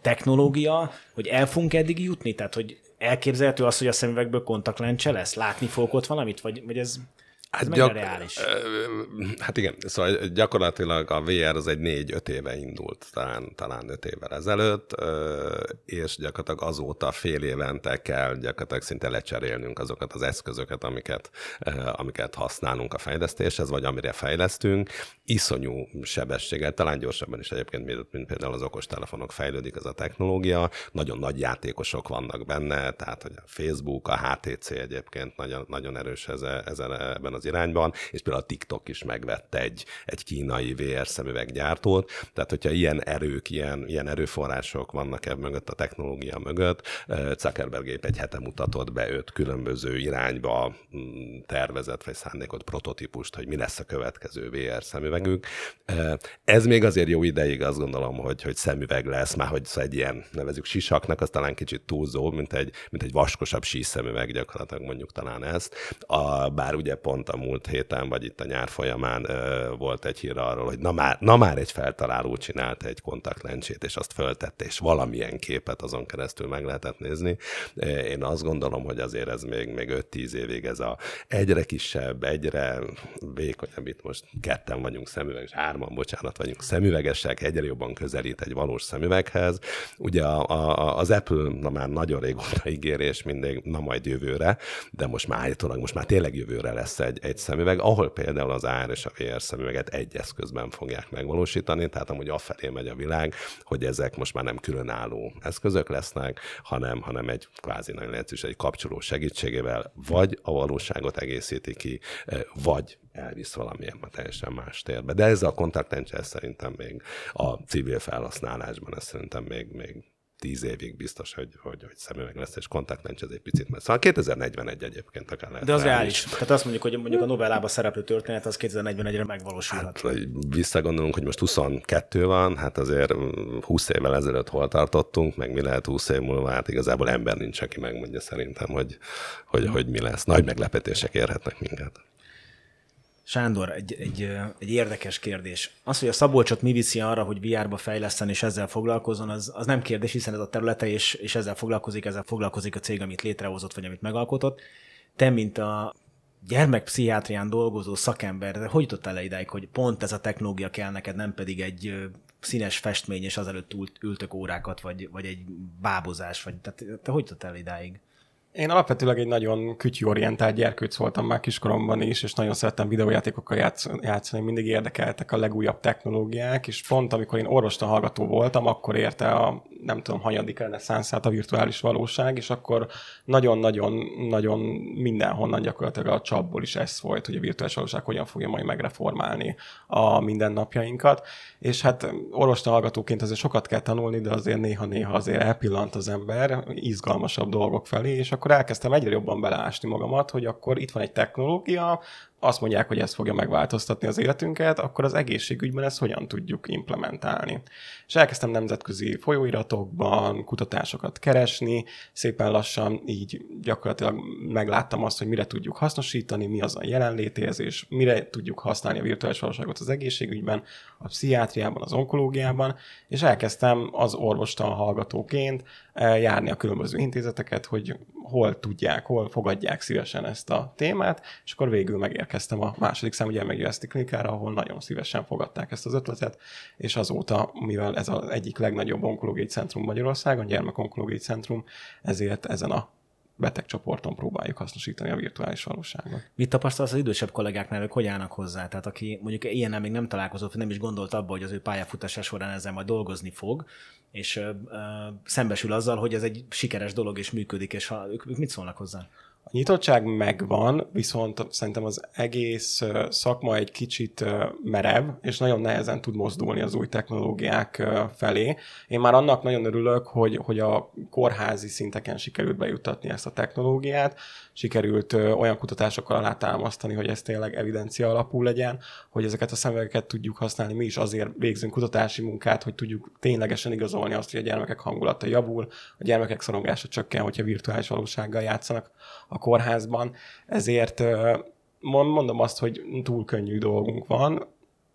technológia, hogy el fogunk eddig jutni, tehát hogy elképzelhető az, hogy a szemüvegből kontaktlencse lesz? Látni fogok ott valamit? Vagy, vagy ez Hát, gyak- reális? Hát igen, szóval gyakorlatilag a VR az egy négy-öt éve indult, talán, talán öt évvel ezelőtt, és gyakorlatilag azóta fél évente kell gyakorlatilag szinte lecserélnünk azokat az eszközöket, amiket, amiket használunk a fejlesztéshez, vagy amire fejlesztünk. Iszonyú sebességgel, talán gyorsabban is egyébként, mint, például az okostelefonok fejlődik ez a technológia. Nagyon nagy játékosok vannak benne, tehát hogy a Facebook, a HTC egyébként nagyon, nagyon erős ezen, ezen ebben az az irányban, és például a TikTok is megvette egy, egy kínai VR szemüveggyártót, tehát hogyha ilyen erők, ilyen, ilyen erőforrások vannak ebben mögött, a technológia mögött, Zuckerberg épp egy hete mutatott be öt különböző irányba mm, tervezett vagy szándékot prototípust, hogy mi lesz a következő VR szemüvegünk. Ez még azért jó ideig azt gondolom, hogy, hogy szemüveg lesz, már hogy egy ilyen nevezük sisaknak, az talán kicsit túlzó, mint egy, mint egy vaskosabb síszemüveg gyakorlatilag mondjuk talán ezt. A, bár ugye pont a múlt héten, vagy itt a nyár folyamán volt egy hír arról, hogy na már, na már egy feltaláló csinált egy kontaktlencsét, és azt föltette, és valamilyen képet azon keresztül meg lehetett nézni. Én azt gondolom, hogy azért ez még, még 5-10 évig ez a egyre kisebb, egyre vékonyabb, itt most ketten vagyunk szemüveges, hárman, bocsánat, vagyunk szemüvegesek, egyre jobban közelít egy valós szemüveghez. Ugye a, a, az Apple na már nagyon régóta ígérés mindig, na majd jövőre, de most már állítólag most már tényleg jövőre lesz egy, egy szemüveg, ahol például az AR és a VR szemüveget egy eszközben fogják megvalósítani, tehát amúgy afelé megy a világ, hogy ezek most már nem különálló eszközök lesznek, hanem, hanem egy kvázi nagyon lehetős egy kapcsoló segítségével vagy a valóságot egészíti ki, eh, vagy elvisz valamilyen teljesen más térbe. De ez a kontaktrendszer szerintem még a civil felhasználásban, ez szerintem még, még tíz évig biztos, hogy, hogy, hogy szemüveg lesz, és kontaktlencs ez egy picit mert Szóval 2041 egyébként akár lehet. De az reális. Tehát azt mondjuk, hogy mondjuk a novellában szereplő történet az 2041-re megvalósulhat. Hát, visszagondolunk, hogy most 22 van, hát azért 20 évvel ezelőtt hol tartottunk, meg mi lehet 20 év múlva, hát igazából ember nincs, aki megmondja szerintem, hogy, hogy, hogy mi lesz. Nagy meglepetések érhetnek minket. Sándor, egy, egy, egy érdekes kérdés. Az, hogy a Szabolcsot mi viszi arra, hogy VR-ba fejleszten és ezzel foglalkozzon, az, az nem kérdés, hiszen ez a területe, és, és ezzel foglalkozik, ezzel foglalkozik a cég, amit létrehozott, vagy amit megalkotott. Te, mint a gyermekpszichiátrián dolgozó szakember, de hogy jutottál le idáig, hogy pont ez a technológia kell neked, nem pedig egy színes festmény, és azelőtt ült, ültök órákat, vagy, vagy egy bábozás, vagy tehát te hogy jutottál idáig? Én alapvetőleg egy nagyon kütyűorientált gyerkőc voltam már kiskoromban is, és nagyon szerettem videójátékokkal játszani, mindig érdekeltek a legújabb technológiák, és pont amikor én orvostan hallgató voltam, akkor érte a nem tudom, hanyadik reneszánszát a virtuális valóság, és akkor nagyon-nagyon-nagyon mindenhonnan gyakorlatilag a csapból is ez volt, hogy a virtuális valóság hogyan fogja majd megreformálni a mindennapjainkat. És hát orvostan hallgatóként azért sokat kell tanulni, de azért néha-néha azért elpillant az ember izgalmasabb dolgok felé, és akkor elkezdtem egyre jobban beleásni magamat, hogy akkor itt van egy technológia, azt mondják, hogy ez fogja megváltoztatni az életünket, akkor az egészségügyben ezt hogyan tudjuk implementálni. És elkezdtem nemzetközi folyóiratokban kutatásokat keresni, szépen lassan így gyakorlatilag megláttam azt, hogy mire tudjuk hasznosítani, mi az a jelenlétérzés, mire tudjuk használni a virtuális valóságot az egészségügyben, a pszichiátriában, az onkológiában, és elkezdtem az orvostan hallgatóként eh, járni a különböző intézeteket, hogy hol tudják, hol fogadják szívesen ezt a témát, és akkor végül megérkeztem a második számú gyermekgyógyászati klinikára, ahol nagyon szívesen fogadták ezt az ötletet, és azóta, mivel ez az egyik legnagyobb onkológiai centrum Magyarországon, gyermekonkológiai centrum, ezért ezen a betegcsoporton próbáljuk hasznosítani a virtuális valóságot. Mit tapasztalsz az idősebb kollégáknál, ők hogy állnak hozzá? Tehát aki mondjuk ilyen még nem találkozott, nem is gondolt abba, hogy az ő pályafutása során ezzel majd dolgozni fog, és ö, ö, szembesül azzal, hogy ez egy sikeres dolog és működik, és ha, ők, ők mit szólnak hozzá? A nyitottság megvan, viszont szerintem az egész szakma egy kicsit merev, és nagyon nehezen tud mozdulni az új technológiák felé. Én már annak nagyon örülök, hogy, hogy a kórházi szinteken sikerült bejutatni ezt a technológiát, sikerült olyan kutatásokkal alátámasztani, hogy ez tényleg evidencia alapú legyen, hogy ezeket a szemüvegeket tudjuk használni. Mi is azért végzünk kutatási munkát, hogy tudjuk ténylegesen igazolni azt, hogy a gyermekek hangulata javul, a gyermekek szorongása csökken, hogyha virtuális valósággal játszanak a kórházban. Ezért mondom azt, hogy túl könnyű dolgunk van,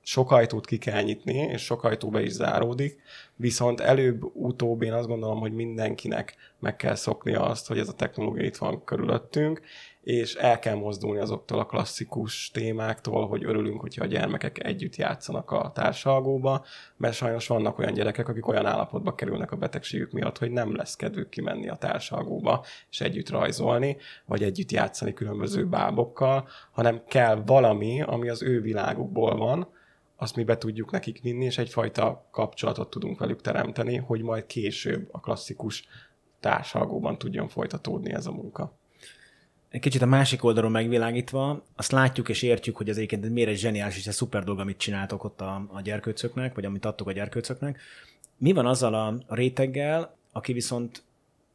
sok ajtót ki kell nyitni, és sok ajtó be is záródik, viszont előbb-utóbb én azt gondolom, hogy mindenkinek meg kell szokni azt, hogy ez a technológia itt van körülöttünk, és el kell mozdulni azoktól a klasszikus témáktól, hogy örülünk, hogyha a gyermekek együtt játszanak a társalgóba, mert sajnos vannak olyan gyerekek, akik olyan állapotba kerülnek a betegségük miatt, hogy nem lesz kedvük kimenni a társalgóba és együtt rajzolni, vagy együtt játszani különböző bábokkal, hanem kell valami, ami az ő világukból van, azt mi be tudjuk nekik vinni, és egyfajta kapcsolatot tudunk velük teremteni, hogy majd később a klasszikus társalgóban tudjon folytatódni ez a munka. Egy kicsit a másik oldalon megvilágítva, azt látjuk és értjük, hogy az egyébként miért egy zseniális és egy szuper dolog, amit csináltok ott a, a gyerkőcöknek, vagy amit adtok a gyerkőcöknek. Mi van azzal a réteggel, aki viszont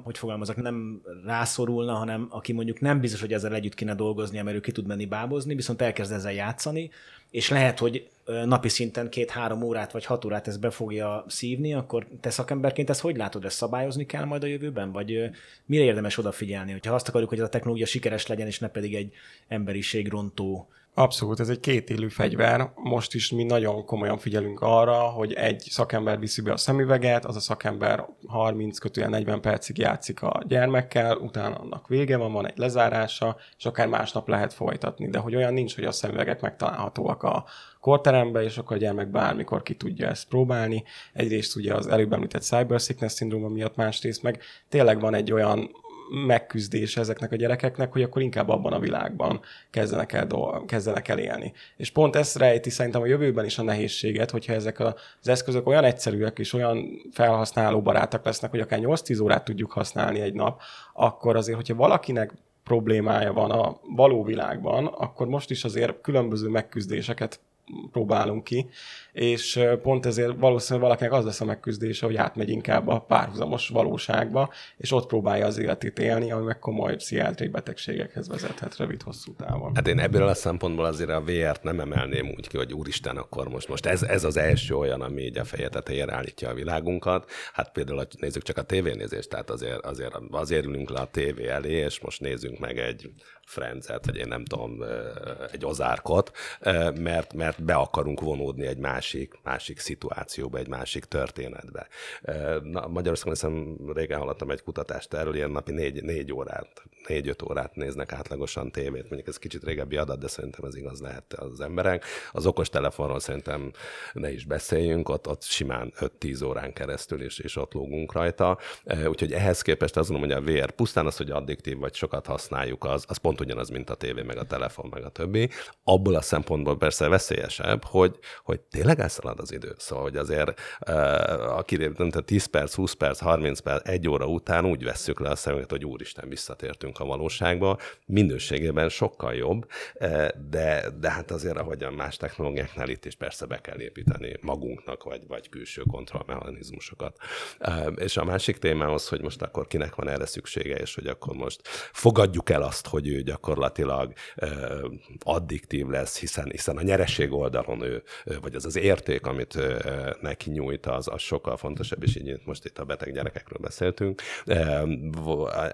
hogy fogalmazok, nem rászorulna, hanem aki mondjuk nem biztos, hogy ezzel együtt kéne dolgozni, mert ő ki tud menni bábozni, viszont elkezd ezzel játszani, és lehet, hogy napi szinten két-három órát vagy hat órát ez be fogja szívni, akkor te szakemberként ezt hogy látod, ezt szabályozni kell majd a jövőben, vagy mire érdemes odafigyelni, hogyha azt akarjuk, hogy ez a technológia sikeres legyen, és ne pedig egy emberiségrontó Abszolút, ez egy kétélű fegyver. Most is mi nagyon komolyan figyelünk arra, hogy egy szakember viszi be a szemüveget, az a szakember 30 kötően 40 percig játszik a gyermekkel, utána annak vége van, van egy lezárása, és akár másnap lehet folytatni. De hogy olyan nincs, hogy a szemüvegek megtalálhatóak a korterembe, és akkor a gyermek bármikor ki tudja ezt próbálni. Egyrészt ugye az előbb említett cyber sickness szindróma miatt, másrészt meg tényleg van egy olyan megküzdése ezeknek a gyerekeknek, hogy akkor inkább abban a világban kezdenek el, dolg, kezdenek el élni. És pont ez rejti szerintem a jövőben is a nehézséget, hogyha ezek az eszközök olyan egyszerűek és olyan felhasználó barátak lesznek, hogy akár 8-10 órát tudjuk használni egy nap, akkor azért, hogyha valakinek problémája van a való világban, akkor most is azért különböző megküzdéseket próbálunk ki, és pont ezért valószínűleg valakinek az lesz a megküzdése, hogy átmegy inkább a párhuzamos valóságba, és ott próbálja az életét élni, ami meg komoly pszichiátriai betegségekhez vezethet rövid-hosszú távon. Hát én ebből a szempontból azért a VR-t nem emelném úgy ki, hogy úristen, akkor most, most ez, ez az első olyan, ami így a feje tetejére állítja a világunkat. Hát például nézzük csak a tévénézést, tehát azért, azért, azért ülünk le a tévé elé, és most nézzünk meg egy Frenzet, vagy én nem tudom, egy ozárkot, mert, mert be akarunk vonódni egy másik, másik szituációba, egy másik történetbe. Na, Magyarországon hiszem régen hallottam egy kutatást erről, ilyen napi négy, négy órát, négy-öt órát néznek átlagosan tévét. Mondjuk ez kicsit régebbi adat, de szerintem ez igaz lehet az emberek. Az okos telefonról szerintem ne is beszéljünk, ott, ott simán 5-10 órán keresztül is, és ott lógunk rajta. Úgyhogy ehhez képest azt mondom, hogy a VR pusztán az, hogy addiktív vagy sokat használjuk, az, az pont ugyanaz, mint a tévé, meg a telefon, meg a többi. Abból a szempontból persze veszélyesebb, hogy, hogy tényleg elszalad az idő. Szóval, hogy azért aki 10 perc, 20 perc, 30 perc, egy óra után úgy vesszük le a szemünket, hogy úristen, visszatértünk a valóságba. Minőségében sokkal jobb, de, de hát azért, ahogy a más technológiáknál itt is persze be kell építeni magunknak, vagy, vagy külső kontrollmechanizmusokat. És a másik témához, hogy most akkor kinek van erre szüksége, és hogy akkor most fogadjuk el azt, hogy ő gyakorlatilag addiktív lesz, hiszen, hiszen a nyereség oldalon ő, vagy az az érték, amit neki nyújt, az, az sokkal fontosabb, és így most itt a beteg gyerekekről beszéltünk.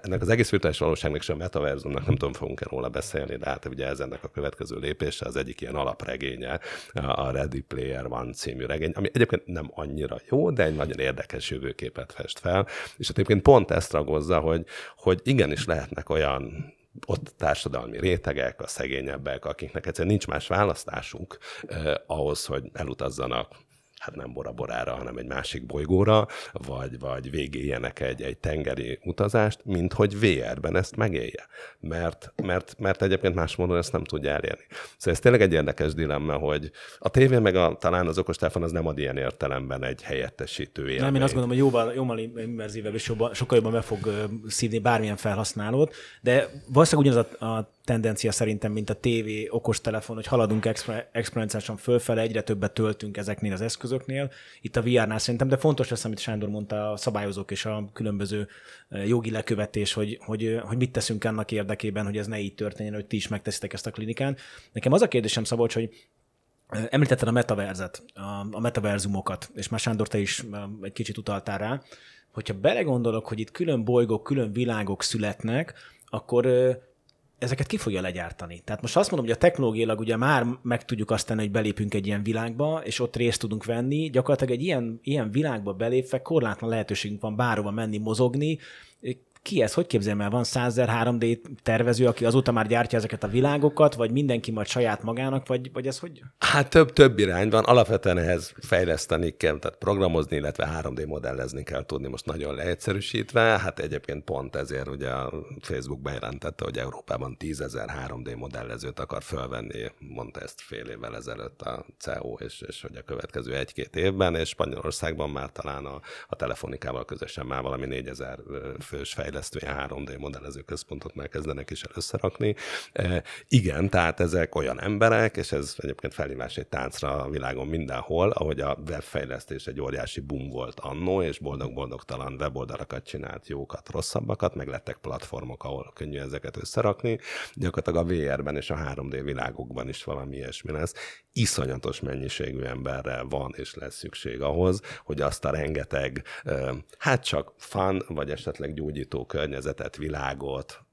Ennek az egész virtuális valóságnak és a metaverzumnak nem tudom, fogunk-e róla beszélni, de hát ugye ez ennek a következő lépése, az egyik ilyen alapregénye, a Ready Player One című regény, ami egyébként nem annyira jó, de egy nagyon érdekes jövőképet fest fel, és hát egyébként pont ezt ragozza, hogy, hogy igenis lehetnek olyan ott társadalmi rétegek, a szegényebbek, akiknek egyszerűen nincs más választásuk eh, ahhoz, hogy elutazzanak hát nem Bora-Borára, hanem egy másik bolygóra, vagy, vagy végéljenek egy, egy tengeri utazást, mint hogy VR-ben ezt megélje. Mert, mert, mert egyébként más módon ezt nem tudja elérni. Szóval ez tényleg egy érdekes dilemma, hogy a tévé meg a, talán az okostelefon az nem ad ilyen értelemben egy helyettesítő élményt. Nem, én azt gondolom, hogy jóval, jóval immerzívebb és jobban, sokkal jobban be fog szívni bármilyen felhasználót, de valószínűleg ugyanaz a, a tendencia szerintem, mint a TV, okostelefon, hogy haladunk exponenciálisan fölfele, egyre többet töltünk ezeknél az eszközöknél. Itt a VR-nál szerintem, de fontos lesz, amit Sándor mondta, a szabályozók és a különböző e, jogi lekövetés, hogy, hogy, hogy mit teszünk annak érdekében, hogy ez ne így történjen, hogy ti is megteszitek ezt a klinikán. Nekem az a kérdésem, Szabolcs, hogy e, Említetted a metaverzet, a, metaverzumokat, és már Sándor, te is egy kicsit utaltál rá, hogyha belegondolok, hogy itt külön bolygók, külön világok születnek, akkor ezeket ki fogja legyártani? Tehát most azt mondom, hogy a technológiailag ugye már meg tudjuk azt tenni, hogy belépünk egy ilyen világba, és ott részt tudunk venni. Gyakorlatilag egy ilyen, ilyen világba belépve korlátlan lehetőségünk van bárhova menni, mozogni, ki ez, hogy képzeljem el, van 100 3D tervező, aki azóta már gyártja ezeket a világokat, vagy mindenki majd saját magának, vagy, vagy ez hogy? Hát több, több irány van. Alapvetően ehhez fejleszteni kell, tehát programozni, illetve 3D modellezni kell tudni, most nagyon leegyszerűsítve. Hát egyébként pont ezért ugye a Facebook bejelentette, hogy Európában 10 ezer 3D modellezőt akar fölvenni, mondta ezt fél évvel ezelőtt a CEO, és, és hogy a következő egy-két évben, és Spanyolországban már talán a, a telefonikával közösen már valami 4000 fős fejlesztő fejlesztői 3D modellező központot már kezdenek is el összerakni. E, igen, tehát ezek olyan emberek, és ez egyébként felhívás egy táncra a világon mindenhol, ahogy a webfejlesztés egy óriási boom volt annó, és boldog-boldogtalan weboldalakat csinált, jókat, rosszabbakat, meg lettek platformok, ahol könnyű ezeket összerakni. Gyakorlatilag a VR-ben és a 3D világokban is valami ilyesmi lesz. Iszonyatos mennyiségű emberre van és lesz szükség ahhoz, hogy azt a rengeteg, hát csak fan, vagy esetleg gyógyító környezetet, világot,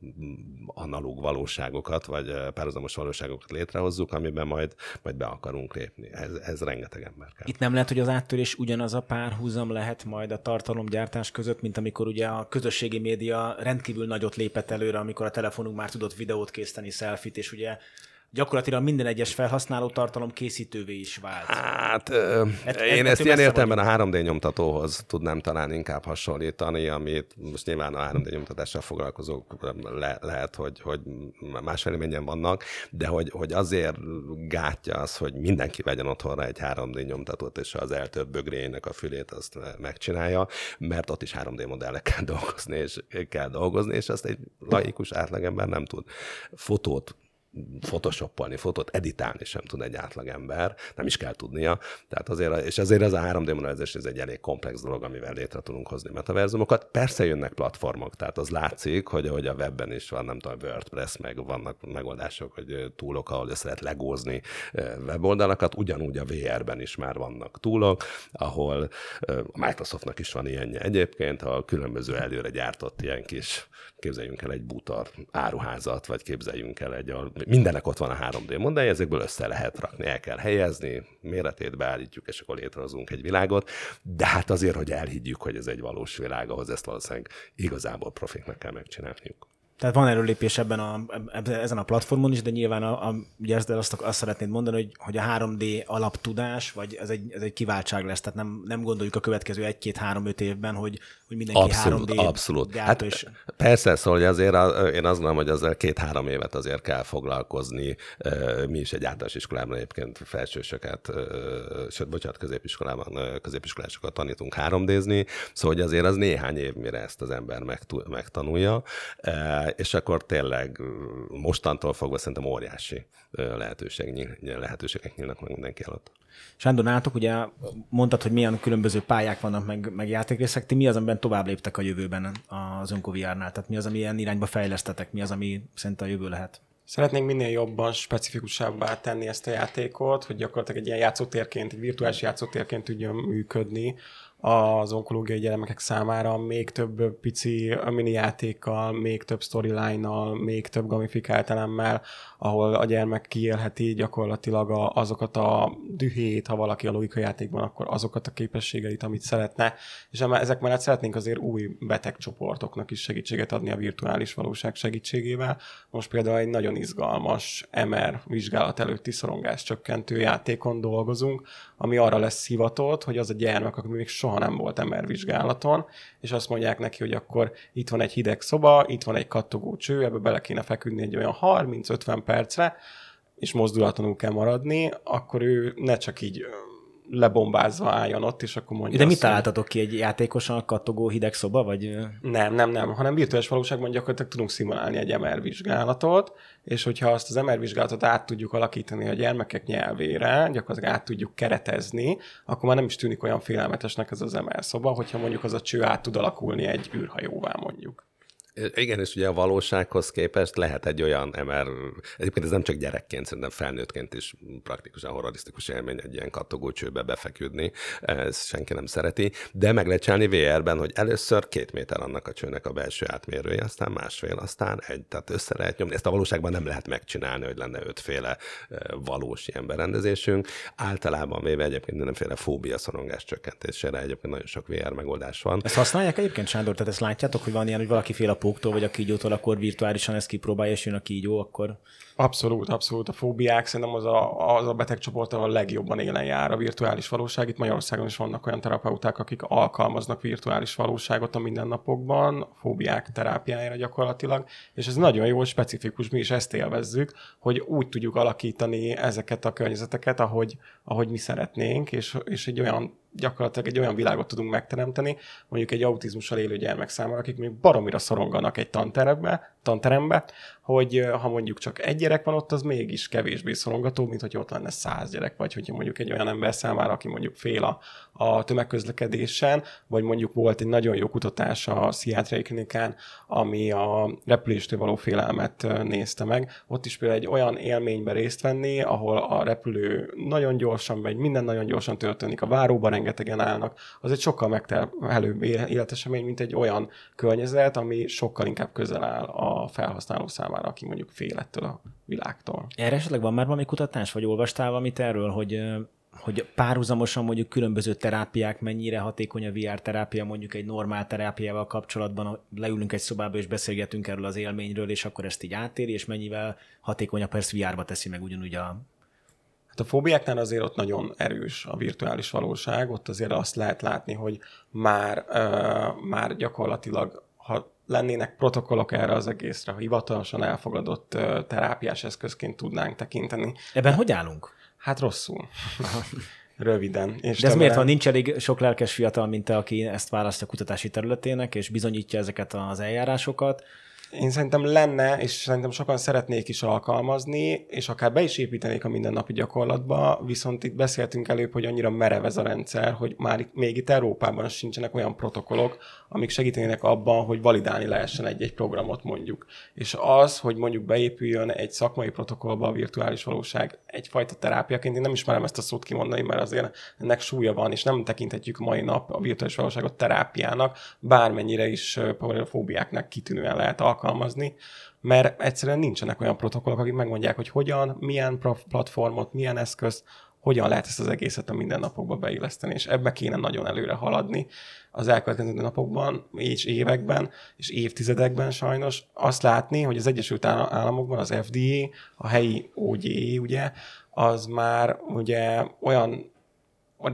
analóg valóságokat, vagy párhuzamos valóságokat létrehozzuk, amiben majd, majd be akarunk lépni. Ez, ez rengeteg ember kell. Itt nem lehet, hogy az áttörés ugyanaz a párhuzam lehet majd a tartalomgyártás között, mint amikor ugye a közösségi média rendkívül nagyot lépett előre, amikor a telefonunk már tudott videót készíteni, selfit, és ugye gyakorlatilag minden egyes felhasználó tartalom készítővé is vált. Hát et, én ezt ilyen értelemben a 3D nyomtatóhoz tudnám talán inkább hasonlítani, amit most nyilván a 3D nyomtatással foglalkozók le, lehet, hogy, hogy más véleményen vannak, de hogy, hogy azért gátja az, hogy mindenki vegyen otthonra egy 3D nyomtatót, és az eltöbb bögréjének a fülét azt megcsinálja, mert ott is 3D modellekkel dolgozni, és kell dolgozni, és azt egy laikus átlagember nem tud. Fotót photoshopolni, fotót editálni sem tud egy átlagember, nem is kell tudnia. Tehát azért, és ezért ez a 3D modellezés ez egy elég komplex dolog, amivel létre tudunk hozni metaverzumokat. Persze jönnek platformok, tehát az látszik, hogy, hogy a webben is van, nem tudom, WordPress, meg vannak megoldások, hogy túlok, ahol össze lehet legózni weboldalakat, ugyanúgy a VR-ben is már vannak túlok, ahol a Microsoftnak is van ilyenje egyébként, a különböző előre gyártott ilyen kis, képzeljünk el egy bútor áruházat, vagy képzeljünk el egy mindenek ott van a 3D modellje, ezekből össze lehet rakni, el kell helyezni, méretét beállítjuk, és akkor létrehozunk egy világot, de hát azért, hogy elhiggyük, hogy ez egy valós világ, ahhoz ezt valószínűleg igazából profiknak kell megcsinálniuk. Tehát van erről lépés ebben a, ezen a platformon is, de nyilván a, a, ugye ezt, azt, azt szeretnéd mondani, hogy, hogy a 3D alaptudás, vagy ez egy, ez egy kiváltság lesz, tehát nem, nem gondoljuk a következő egy-két-három-öt évben, hogy, hogy mindenki abszolút, 3D abszolút. Hát, és... Persze, szóval hogy azért én azt gondolom, hogy azért két-három évet azért kell foglalkozni. Mi is egy általános iskolában egyébként felsősöket, sőt, bocsánat, középiskolában középiskolásokat tanítunk 3D-zni, szóval hogy azért az néhány év, mire ezt az ember megtanulja és akkor tényleg mostantól fogva szerintem óriási lehetőség, lehetőségek nyílnak meg mindenki előtt. Sándor, nálatok ugye mondtad, hogy milyen különböző pályák vannak, meg, meg játékrészek. Ti mi az, amiben tovább léptek a jövőben az VR-nál? Tehát mi az, ami ilyen irányba fejlesztetek? Mi az, ami szerint a jövő lehet? Szeretnénk minél jobban specifikusabbá tenni ezt a játékot, hogy gyakorlatilag egy ilyen játszótérként, egy virtuális játszótérként tudjon működni, az onkológiai gyermekek számára még több pici mini játékkal, még több storyline-nal, még több gamifikált elemmel, ahol a gyermek kiélheti gyakorlatilag a, azokat a dühét, ha valaki a logika játékban, akkor azokat a képességeit, amit szeretne. És ezek mellett szeretnénk azért új betegcsoportoknak is segítséget adni a virtuális valóság segítségével. Most például egy nagyon izgalmas MR vizsgálat előtti szorongás csökkentő játékon dolgozunk, ami arra lesz hivatott, hogy az a gyermek, aki még soha nem volt MR vizsgálaton, és azt mondják neki, hogy akkor itt van egy hideg szoba, itt van egy kattogó cső, ebbe bele kéne feküdni egy olyan 30-50 percre, és mozdulatlanul kell maradni, akkor ő ne csak így lebombázva álljon ott, és akkor mondja De mit találtatok ki, egy játékosan kattogó hideg szoba, vagy? Nem, nem, nem, hanem virtuális valóságban gyakorlatilag tudunk szimulálni egy MR vizsgálatot, és hogyha azt az MR vizsgálatot át tudjuk alakítani a gyermekek nyelvére, gyakorlatilag át tudjuk keretezni, akkor már nem is tűnik olyan félelmetesnek ez az MR szoba, hogyha mondjuk az a cső át tud alakulni egy űrhajóvá mondjuk. Igen, és ugye a valósághoz képest lehet egy olyan MR, egyébként ez nem csak gyerekként, szerintem felnőttként is praktikusan horrorisztikus élmény egy ilyen kattogó csőbe befeküdni, ezt senki nem szereti, de meg lehet csinálni VR-ben, hogy először két méter annak a csőnek a belső átmérője, aztán másfél, aztán egy, tehát össze lehet nyomni. Ezt a valóságban nem lehet megcsinálni, hogy lenne ötféle valós ilyen berendezésünk. Általában véve egyébként mindenféle fóbia szorongás csökkentésére egyébként nagyon sok VR megoldás van. Ezt használják egyébként, Sándor? Tehát ezt látjátok, hogy van ilyen, hogy valaki fél a póktól vagy a kígyótól, akkor virtuálisan ezt kipróbálja, és jön a kígyó, akkor... Abszolút, abszolút. A fóbiák szerintem az a, az a betegcsoport, ahol legjobban élen jár a virtuális valóság. Itt Magyarországon is vannak olyan terapeuták, akik alkalmaznak virtuális valóságot a mindennapokban, a fóbiák terápiájára gyakorlatilag, és ez nagyon jó, specifikus, mi is ezt élvezzük, hogy úgy tudjuk alakítani ezeket a környezeteket, ahogy, ahogy mi szeretnénk, és, és egy olyan gyakorlatilag egy olyan világot tudunk megteremteni, mondjuk egy autizmussal élő gyermek számára, akik még baromira szoronganak egy tanterembe, tanterembe, hogy ha mondjuk csak egy gyerek van ott, az mégis kevésbé szorongató, mint hogy ott lenne száz gyerek, vagy hogyha mondjuk egy olyan ember számára, aki mondjuk fél a, a tömegközlekedésen, vagy mondjuk volt egy nagyon jó kutatás a pszichiátriai klinikán, ami a repüléstől való félelmet nézte meg. Ott is például egy olyan élménybe részt venni, ahol a repülő nagyon gyorsan megy, minden nagyon gyorsan történik, a váróban rengetegen állnak, az egy sokkal megterhelőbb életesemény, mint egy olyan környezet, ami sokkal inkább közel áll a felhasználó számára, aki mondjuk fél ettől a világtól. Erre esetleg van már valami kutatás, vagy olvastál valamit erről, hogy hogy párhuzamosan mondjuk különböző terápiák mennyire hatékony a VR terápia, mondjuk egy normál terápiával kapcsolatban leülünk egy szobába és beszélgetünk erről az élményről, és akkor ezt így átéri, és mennyivel hatékonyabb persze VR-ba teszi meg ugyanúgy a Hát a fóbiáknál azért ott nagyon erős a virtuális valóság, ott azért azt lehet látni, hogy már, uh, már gyakorlatilag, ha lennének protokollok erre az egészre, ha hivatalosan elfogadott terápiás eszközként tudnánk tekinteni. Ebben hogy állunk? Hát rosszul. Röviden. És De ez miért van? Nincs elég sok lelkes fiatal, mint te, aki ezt választja kutatási területének, és bizonyítja ezeket az eljárásokat, én szerintem lenne, és szerintem sokan szeretnék is alkalmazni, és akár be is építenék a mindennapi gyakorlatba, viszont itt beszéltünk előbb, hogy annyira merev ez a rendszer, hogy már itt, még itt Európában sincsenek olyan protokollok, amik segítenének abban, hogy validálni lehessen egy-egy programot mondjuk. És az, hogy mondjuk beépüljön egy szakmai protokollba a virtuális valóság egyfajta terápiaként, én nem ismerem ezt a szót kimondani, mert azért ennek súlya van, és nem tekinthetjük mai nap a virtuális valóságot terápiának, bármennyire is fóbiáknak kitűnően lehet alkalmazni, mert egyszerűen nincsenek olyan protokollok, akik megmondják, hogy hogyan, milyen platformot, milyen eszközt, hogyan lehet ezt az egészet a mindennapokba beilleszteni, és ebbe kéne nagyon előre haladni az elkövetkező napokban, és években, és évtizedekben sajnos azt látni, hogy az Egyesült Államokban az FDA, a helyi OGE, ugye, az már ugye olyan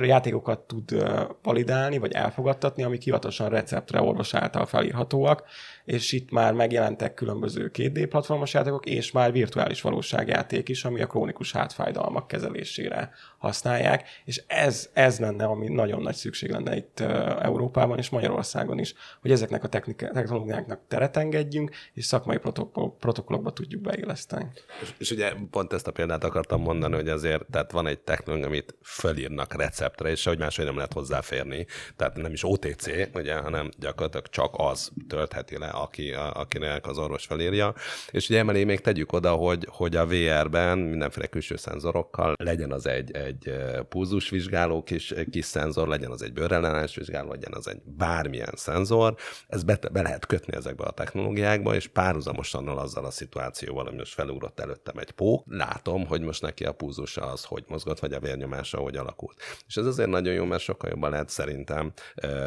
játékokat tud validálni, vagy elfogadtatni, amik hivatalosan receptre orvos által felírhatóak, és itt már megjelentek különböző 2D platformos játékok, és már virtuális valóságjáték is, ami a krónikus hátfájdalmak kezelésére használják, és ez, ez lenne, ami nagyon nagy szükség lenne itt Európában és Magyarországon is, hogy ezeknek a technológiáknak teret engedjünk, és szakmai protokoll, protokollokba tudjuk beilleszteni. És, és ugye pont ezt a példát akartam mondani, hogy azért tehát van egy technológia, amit fölírnak receptre, és hogy máshogy nem lehet hozzáférni. Tehát nem is OTC, ugye, hanem gyakorlatilag csak az töltheti le, aki, a, akinek az orvos felírja. És ugye emelé még tegyük oda, hogy, hogy a VR-ben mindenféle külső szenzorokkal legyen az egy, egy pulzusvizsgáló kis, kis szenzor, legyen az egy bőrellenes vizsgáló, legyen az egy bármilyen szenzor, ez be, be lehet kötni ezekbe a technológiákba, és párhuzamosan azzal a szituációval, ami most felugrott előttem egy pók, látom, hogy most neki a pulzusa az hogy mozgott, vagy a vérnyomása hogy alakult. És ez azért nagyon jó, mert sokkal jobban lehet szerintem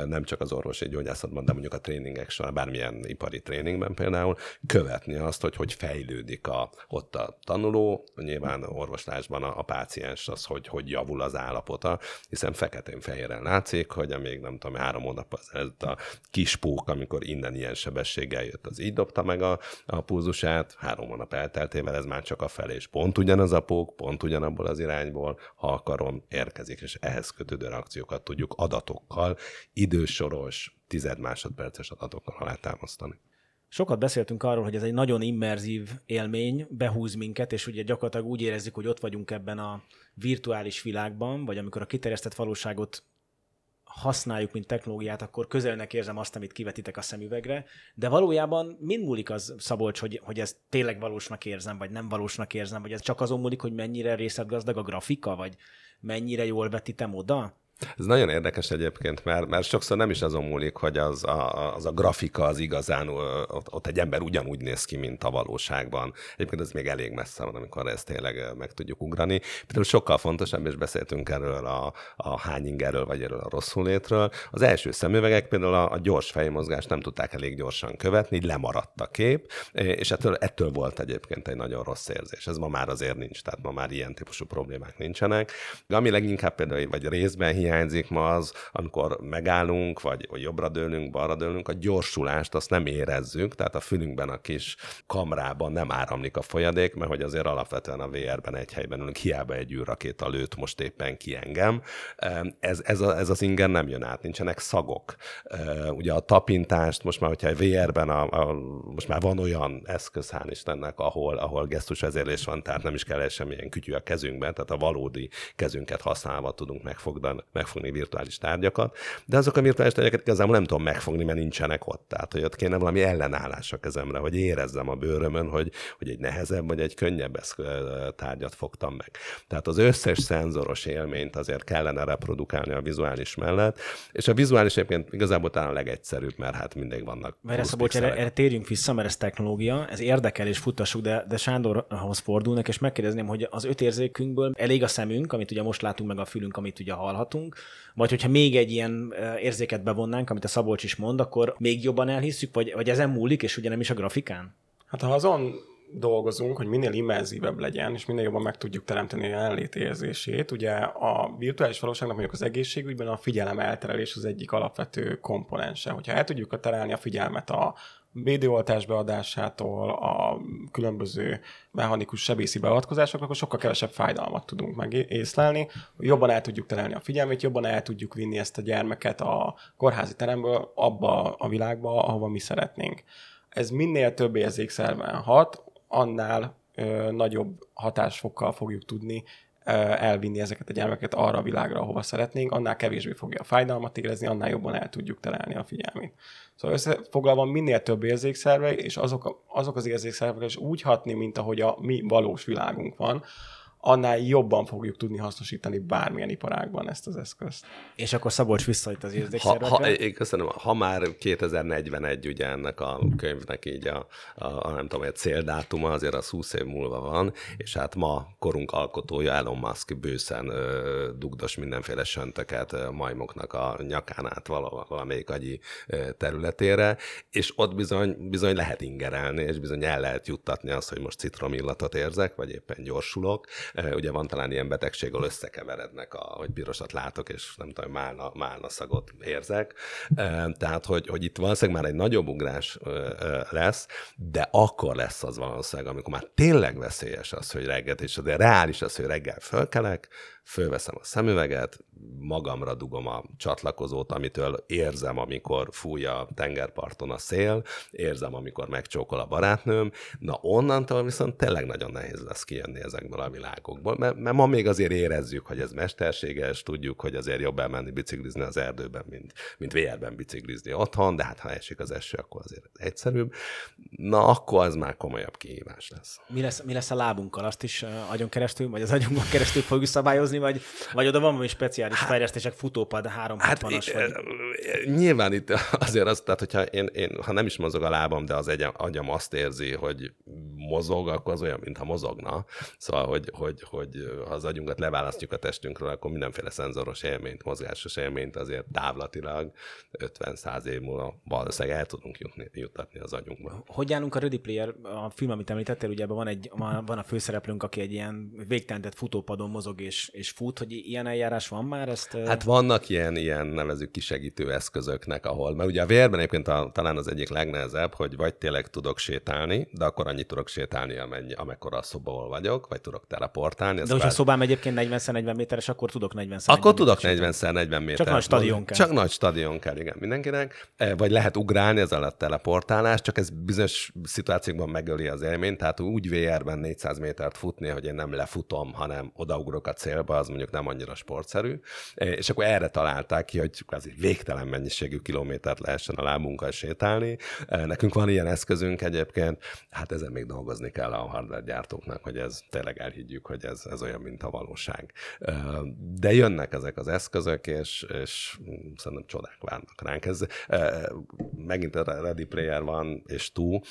nem csak az orvosi gyógyászatban, de mondjuk a tréningek során, bármilyen ipari tréningben például, követni azt, hogy hogy fejlődik a, ott a tanuló, nyilván orvoslásban a, a páciens az, hogy, hogy javul az állapota, hiszen feketén-fehéren látszik, hogy még nem tudom, három hónap ez a kis pók, amikor innen ilyen sebességgel jött, az így dobta meg a, a pulzusát, három hónap elteltével ez már csak a felé, és pont ugyanaz a pók, pont ugyanabból az irányból, ha akarom, érkezik, és ehhez kötődő reakciókat tudjuk adatokkal, idősoros, tized másodperces adatokkal alátámasztani. Sokat beszéltünk arról, hogy ez egy nagyon immerzív élmény, behúz minket, és ugye gyakorlatilag úgy érezzük, hogy ott vagyunk ebben a virtuális világban, vagy amikor a kiterjesztett valóságot használjuk, mint technológiát, akkor közelnek érzem azt, amit kivetitek a szemüvegre, de valójában mind múlik az, Szabolcs, hogy, hogy ez tényleg valósnak érzem, vagy nem valósnak érzem, vagy ez csak azon múlik, hogy mennyire részletgazdag a grafika, vagy mennyire jól vetítem oda? Ez nagyon érdekes egyébként, mert, mert sokszor nem is azon múlik, hogy az a, az a grafika az igazán, ott, ott egy ember ugyanúgy néz ki, mint a valóságban. Egyébként ez még elég messze van, amikor ezt tényleg meg tudjuk ugrani. Például sokkal fontosabb, és beszéltünk erről a, a hányingerről, vagy erről a rosszullétről. Az első szemüvegek például a, a gyors fejmozgást nem tudták elég gyorsan követni, így lemaradt a kép, és ettől, ettől volt egyébként egy nagyon rossz érzés. Ez ma már azért nincs, tehát ma már ilyen típusú problémák nincsenek. De ami leginkább például, vagy részben hiányzik ma az, amikor megállunk, vagy, vagy jobbra dőlünk, balra dőlünk, a gyorsulást azt nem érezzük, tehát a fülünkben a kis kamrában nem áramlik a folyadék, mert hogy azért alapvetően a VR-ben egy helyben ülünk, hiába egy űrrakéta lőtt most éppen ki engem. Ez, ez, a, ez az inger nem jön át, nincsenek szagok. Ugye a tapintást most már, hogyha VR-ben a, a, most már van olyan eszköz, hál' Istennek, ahol, ahol gesztusvezérlés van, tehát nem is kell semmilyen kütyű a kezünkben, tehát a valódi kezünket használva tudunk megfogni, megfogni virtuális tárgyakat, de azok a virtuális tárgyakat igazából nem tudom megfogni, mert nincsenek ott. Tehát, hogy ott kéne valami ellenállás a kezemre, hogy érezzem a bőrömön, hogy, hogy egy nehezebb vagy egy könnyebb tárgyat fogtam meg. Tehát az összes szenzoros élményt azért kellene reprodukálni a vizuális mellett, és a vizuális egyébként igazából talán a legegyszerűbb, mert hát mindig vannak. Mert ezt bocs, erre, erre, térjünk vissza, mert ez technológia, ez érdekel és futtassuk, de, de Sándorhoz fordulnak, és megkérdezném, hogy az öt érzékünkből elég a szemünk, amit ugye most látunk, meg a fülünk, amit ugye hallhatunk, vagy hogyha még egy ilyen érzéket bevonnánk, amit a Szabolcs is mond, akkor még jobban elhisszük, vagy, vagy ezen múlik, és ugye nem is a grafikán? Hát ha azon dolgozunk, hogy minél immerzívebb legyen, és minél jobban meg tudjuk teremteni a jelenlét érzését. Ugye a virtuális valóságnak mondjuk az egészségügyben a figyelem elterelés az egyik alapvető komponense. Hogyha el tudjuk terelni a figyelmet a védőoltás beadásától, a különböző mechanikus sebészi beavatkozásoknak, akkor sokkal kevesebb fájdalmat tudunk megészlelni, jobban el tudjuk terelni a figyelmét, jobban el tudjuk vinni ezt a gyermeket a kórházi teremből abba a világba, ahova mi szeretnénk. Ez minél több érzékszerven hat, annál ö, nagyobb hatásfokkal fogjuk tudni elvinni ezeket a gyermekeket arra a világra, ahova szeretnénk, annál kevésbé fogja a fájdalmat érezni, annál jobban el tudjuk terelni a figyelmét. Szóval összefoglalva minél több érzékszerve, és azok, azok az érzékszervek is úgy hatni, mint ahogy a mi valós világunk van, annál jobban fogjuk tudni hasznosítani bármilyen iparágban ezt az eszközt. És akkor Szabolcs visszajött az Ha, érzékszervekre. ha, én köszönöm, ha már 2041 ugye ennek a könyvnek így a, a, a nem tudom, egy céldátuma, azért az 20 év múlva van, és hát ma korunk alkotója Elon Musk bőszen ö, dugdos mindenféle söntöket ö, majmoknak a nyakán át vala, valamelyik agyi ö, területére, és ott bizony, bizony lehet ingerelni, és bizony el lehet juttatni azt, hogy most citromillatot érzek, vagy éppen gyorsulok. Ö, Ugye van talán ilyen betegség, ahol összekeverednek, a, hogy pirosat látok, és nem tudom, málna, málna szagot érzek. Ö, Tehát, hogy, hogy itt valószínűleg már egy nagyobb ugrás ö, lesz, de akkor lesz az valószínűleg, amikor már tényleg veszélyes az, hogy reggel, és de reális az, hogy reggel fölkelek, fölveszem a szemüveget, magamra dugom a csatlakozót, amitől érzem, amikor fúj a tengerparton a szél, érzem, amikor megcsókol a barátnőm, na onnantól viszont tényleg nagyon nehéz lesz kijönni ezekből a világokból, mert, mert ma még azért érezzük, hogy ez mesterséges, tudjuk, hogy azért jobb elmenni biciklizni az erdőben, mint, mint VR-ben biciklizni otthon, de hát ha esik az eső, akkor azért egyszerűbb. Na, akkor az már komolyabb kihívás lesz. Mi lesz, mi lesz a lábunkkal? Azt is agyon keresztül, vagy az agyunkon keresztül fogjuk szabályozni, vagy, vagy oda van valami speciális fejlesztések, futópad, 360-as, Hát vagy... nyilván itt azért az, tehát hogyha én, én, ha nem is mozog a lábam, de az agyam, agyam azt érzi, hogy mozog, akkor az olyan, mintha mozogna. Szóval, hogy, hogy, hogy ha az agyunkat leválasztjuk a testünkről, akkor mindenféle szenzoros élményt, mozgásos élményt azért távlatilag 50-100 év múlva valószínűleg el tudunk jutni, juttatni az agyunkba. Hogy állunk a Ready Player, a film, amit említettél, ugye ebben van, egy, van a főszereplőnk, aki egy ilyen végtelentett futópadon mozog és, és fut, hogy ilyen eljárás van már? Ezt, Hát vannak ilyen, ilyen nevezük kisegítő eszközöknek, ahol, mert ugye a vérben egyébként a, talán az egyik legnehezebb, hogy vagy tényleg tudok sétálni, de akkor annyit tudok sétálni, amennyi, amekkora a szoba, ahol vagyok, vagy tudok teleportálni. De hogyha a szobám egyébként 40x40 méteres, akkor tudok 40 akkor tudok 40x40 méter. Csak nagy stadion kell. Csak nagy stadion kell, igen, mindenkinek. Eh, Vagy lehet ugrálni, ez alatt teleportálás, csak ez bizonyos szituációkban megöli az élményt, tehát úgy VR-ben 400 métert futni, hogy én nem lefutom, hanem odaugrok a célba, az mondjuk nem annyira sportszerű. Eh, És akkor erre találták ki, hogy azért végtelen mennyiségű kilométert lehessen a lábunkkal sétálni. Eh, Nekünk van ilyen eszközünk egyébként, hát ezen még dolgozni kell a hardware gyártóknak, hogy ez tényleg elhiggyük, hogy ez, ez olyan, mint a valóság. De jönnek ezek az eszközök, és, és szerintem csodák várnak ránk. Ez, megint a Ready Player van, és túl,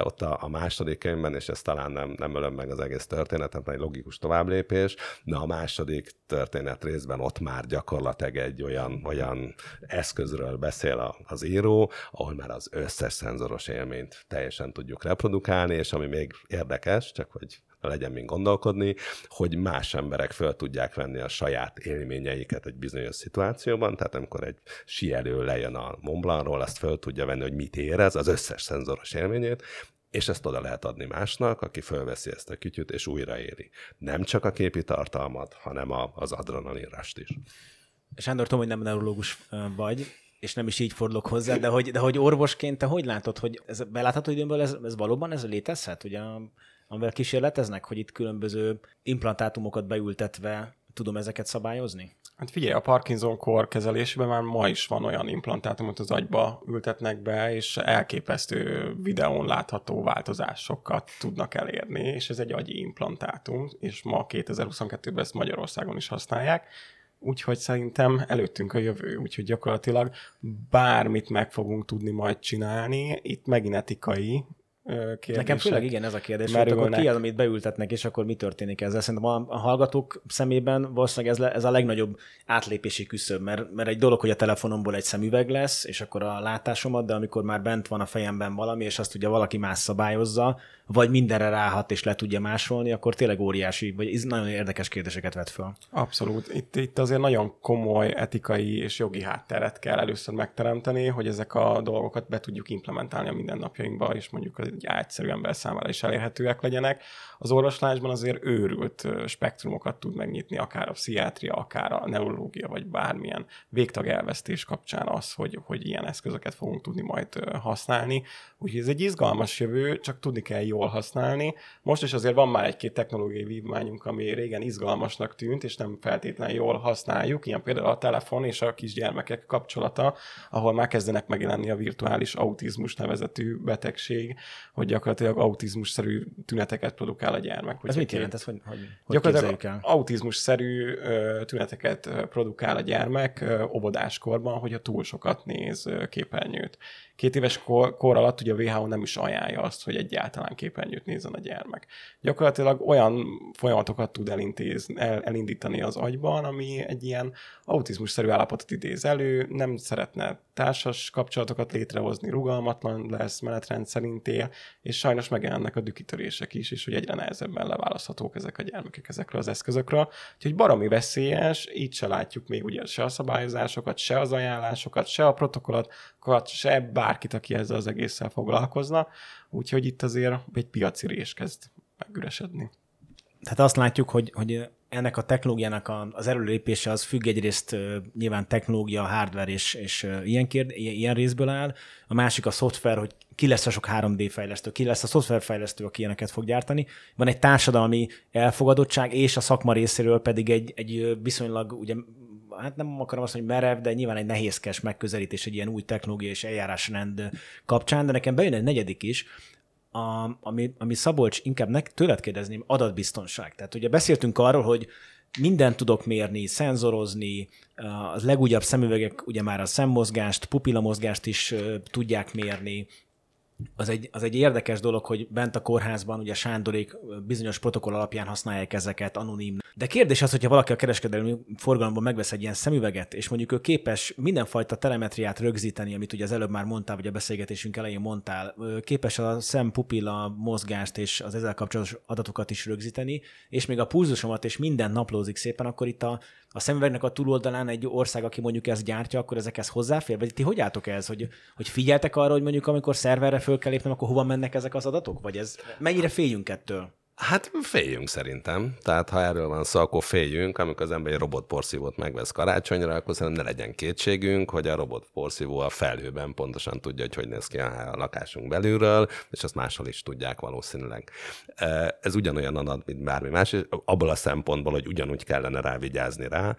ott a, a második könyvben, és ez talán nem, nem ölöm meg az egész történetet, egy logikus továbblépés, de a második történet részben ott már gyakorlatilag egy olyan, olyan eszközről beszél az író, ahol már az összes szenzoros élményt teljesen tudjuk reprodukálni, és ami még érdekes, csak hogy legyen még gondolkodni, hogy más emberek föl tudják venni a saját élményeiket egy bizonyos szituációban, tehát amikor egy sielő lejön a Mont Blancról, azt föl tudja venni, hogy mit érez, az összes szenzoros élményét, és ezt oda lehet adni másnak, aki fölveszi ezt a kütyüt, és újraéli. Nem csak a képi tartalmat, hanem a, az adrenalinrast is. Sándor, tudom, hogy nem neurológus vagy, és nem is így fordulok hozzá, de hogy, de hogy orvosként te hogy látod, hogy ez belátható időből ez, ez valóban ez létezhet, ugye, amivel kísérleteznek, hogy itt különböző implantátumokat beültetve tudom ezeket szabályozni? Hát figyelj, a Parkinson-kor kezelésében már ma is van olyan implantátumot az agyba ültetnek be, és elképesztő videón látható változásokat tudnak elérni, és ez egy agyi implantátum, és ma 2022-ben ezt Magyarországon is használják. Úgyhogy szerintem előttünk a jövő, úgyhogy gyakorlatilag bármit meg fogunk tudni majd csinálni. Itt megint etikai ö, kérdések. Nekem főleg igen ez a kérdés, hogy akkor ki az, amit beültetnek, és akkor mi történik ezzel. Szerintem a, a hallgatók szemében valószínűleg ez, le, ez a legnagyobb átlépési küszöb, mert, mert egy dolog, hogy a telefonomból egy szemüveg lesz, és akkor a látásomat, de amikor már bent van a fejemben valami, és azt ugye valaki más szabályozza, vagy mindenre ráhat és le tudja másolni, akkor tényleg óriási, vagy ez nagyon érdekes kérdéseket vet föl. Abszolút. Itt, itt azért nagyon komoly etikai és jogi hátteret kell először megteremteni, hogy ezek a dolgokat be tudjuk implementálni a mindennapjainkba, és mondjuk egy egyszerű ember számára is elérhetőek legyenek. Az orvoslásban azért őrült spektrumokat tud megnyitni, akár a pszichiátria, akár a neurológia, vagy bármilyen végtag elvesztés kapcsán az, hogy, hogy ilyen eszközöket fogunk tudni majd használni. Úgyhogy ez egy izgalmas jövő, csak tudni kell jól használni. Most is azért van már egy-két technológiai vívmányunk, ami régen izgalmasnak tűnt, és nem feltétlenül jól használjuk, ilyen például a telefon és a kisgyermekek kapcsolata, ahol már kezdenek megjelenni a virtuális autizmus nevezetű betegség, hogy gyakorlatilag autizmus-szerű tüneteket produkál a gyermek. Ez mit jelent? Ez hogy, hogy, hogy gyakorlatilag el? autizmus-szerű tüneteket produkál a gyermek óvodáskorban, hogyha túl sokat néz képernyőt két éves kor, kor alatt ugye a WHO nem is ajánlja azt, hogy egyáltalán képernyőt nézzen a gyermek. Gyakorlatilag olyan folyamatokat tud elintéz, el, elindítani az agyban, ami egy ilyen autizmus-szerű állapotot idéz elő, nem szeretne társas kapcsolatokat létrehozni, rugalmatlan lesz, menetrend szerint él, és sajnos megjelennek a dükitörések is, és hogy egyre nehezebben leválaszthatók ezek a gyermekek ezekről az eszközökről. Úgyhogy baromi veszélyes, így se látjuk még ugye se a szabályozásokat, se az ajánlásokat, se a protokollokat, se bárkit, aki ezzel az egésszel foglalkozna. Úgyhogy itt azért egy piaci rés kezd megüresedni. Tehát azt látjuk, hogy, hogy ennek a technológiának az előlépése az függ egyrészt nyilván technológia, hardware és, és ilyen, kérd, ilyen részből áll, a másik a szoftver, hogy ki lesz a sok 3D fejlesztő, ki lesz a szoftverfejlesztő, aki ilyeneket fog gyártani. Van egy társadalmi elfogadottság, és a szakma részéről pedig egy, egy viszonylag, ugye, hát nem akarom azt mondani merev, de nyilván egy nehézkes megközelítés egy ilyen új technológia és eljárásrend kapcsán, de nekem bejön egy negyedik is, a, ami, ami Szabolcs, inkább nek, tőled kérdezném, adatbiztonság. Tehát ugye beszéltünk arról, hogy mindent tudok mérni, szenzorozni, az legújabb szemüvegek ugye már a szemmozgást, pupillamozgást is tudják mérni, az egy, az egy érdekes dolog, hogy bent a kórházban ugye Sándorék bizonyos protokoll alapján használják ezeket anonim. De kérdés az, hogyha valaki a kereskedelmi forgalomban megvesz egy ilyen szemüveget, és mondjuk ő képes mindenfajta telemetriát rögzíteni, amit ugye az előbb már mondtál, vagy a beszélgetésünk elején mondtál, képes a szempupilla mozgást és az ezzel kapcsolatos adatokat is rögzíteni, és még a pulzusomat és minden naplózik szépen, akkor itt a, a szemüvegnek a túloldalán egy ország, aki mondjuk ezt gyártja, akkor ezekhez hozzáfér? Vagy ti hogy álltok ez, hogy, hogy figyeltek arra, hogy mondjuk amikor szerverre föl kell lépnem, akkor hova mennek ezek az adatok? Vagy ez mennyire féljünk ettől? Hát féljünk szerintem. Tehát ha erről van szó, akkor féljünk. Amikor az ember egy robotporszívót megvesz karácsonyra, akkor szerintem ne legyen kétségünk, hogy a robotporszívó a felhőben pontosan tudja, hogy hogy néz ki a lakásunk belülről, és azt máshol is tudják valószínűleg. Ez ugyanolyan adat, mint bármi más, és abból a szempontból, hogy ugyanúgy kellene rá vigyázni rá.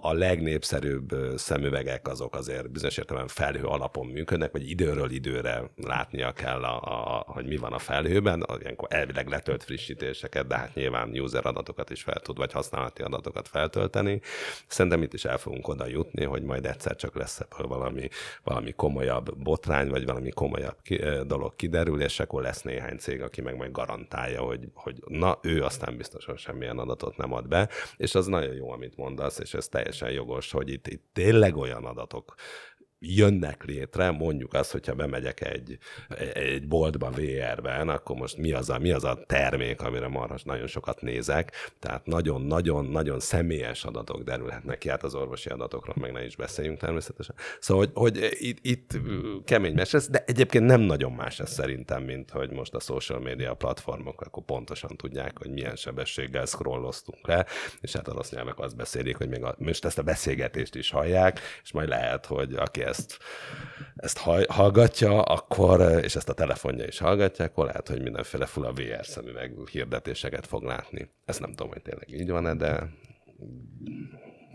A, legnépszerűbb szemüvegek azok azért bizonyos értelemben felhő alapon működnek, vagy időről időre látnia kell, a, a, hogy mi van a felhőben. Ilyenkor elvileg letölt frissítéseket, de hát nyilván user adatokat is fel tud, vagy használati adatokat feltölteni. Szerintem itt is el fogunk oda jutni, hogy majd egyszer csak lesz ebből valami, valami komolyabb botrány, vagy valami komolyabb ki, dolog kiderül, és akkor lesz néhány cég, aki meg majd garantálja, hogy, hogy na, ő aztán biztosan semmilyen adatot nem ad be, és az nagyon jó, amit mondasz, és ez teljesen jogos, hogy itt, itt tényleg olyan adatok jönnek létre, mondjuk azt, hogyha bemegyek egy, egy boltba VR-ben, akkor most mi az, a, mi az a termék, amire marhas nagyon sokat nézek, tehát nagyon-nagyon-nagyon személyes adatok derülhetnek ki, hát az orvosi adatokról meg ne is beszéljünk természetesen. Szóval, hogy, hogy itt, itt kemény mes ez, de egyébként nem nagyon más ez szerintem, mint hogy most a social media platformok akkor pontosan tudják, hogy milyen sebességgel scrolloztunk le, és hát a rossz nyelvek azt beszélik, hogy még a, most ezt a beszélgetést is hallják, és majd lehet, hogy aki ezt, ezt hallgatja, akkor, és ezt a telefonja is hallgatja, akkor lehet, hogy mindenféle fula VR szemüveg hirdetéseket fog látni. Ezt nem tudom, hogy tényleg így van-e, de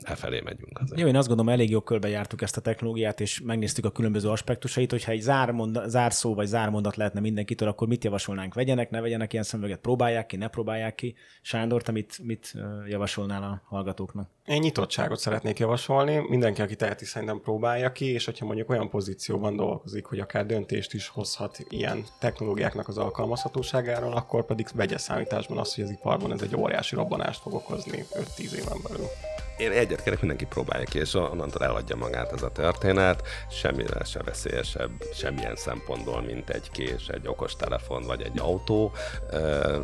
e felé megyünk. Azért. Jó, én azt gondolom, elég jó körbe jártuk ezt a technológiát, és megnéztük a különböző aspektusait, hogyha egy zármonda, zárszó vagy zármondat lehetne mindenkitől, akkor mit javasolnánk? Vegyenek, ne vegyenek ilyen szemüveget, próbálják ki, ne próbálják ki. Sándor, te mit, mit javasolnál a hallgatóknak? Én nyitottságot szeretnék javasolni. Mindenki, aki teheti, szerintem próbálja ki, és hogyha mondjuk olyan pozícióban dolgozik, hogy akár döntést is hozhat ilyen technológiáknak az alkalmazhatóságáról, akkor pedig vegye számításban azt, hogy az iparban ez egy óriási robbanást fog okozni 5-10 éven belül én egyet kérek, mindenki próbálja ki, és onnantól eladja magát ez a történet, semmire se veszélyesebb semmilyen szempontból, mint egy kés, egy okos telefon vagy egy autó.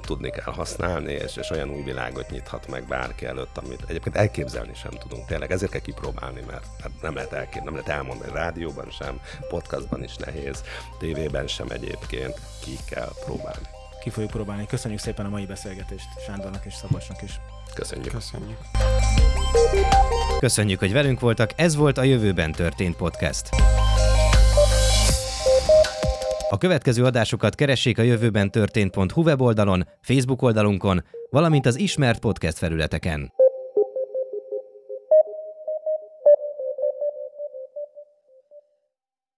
Tudni kell használni, és, és olyan új világot nyithat meg bárki előtt, amit egyébként elképzelni sem tudunk. Tényleg ezért kell kipróbálni, mert hát nem, lehet elkép, nem lehet elmondani rádióban sem, podcastban is nehéz, tévében sem egyébként, ki kell próbálni. Ki fogjuk próbálni. Köszönjük szépen a mai beszélgetést Sándornak és Szabolcsnak is. Köszönjük. Köszönjük. Köszönjük, hogy velünk voltak. Ez volt a Jövőben történt podcast. A következő adásokat keressék a jövőben történt.hu weboldalon, Facebook oldalunkon, valamint az ismert podcast felületeken.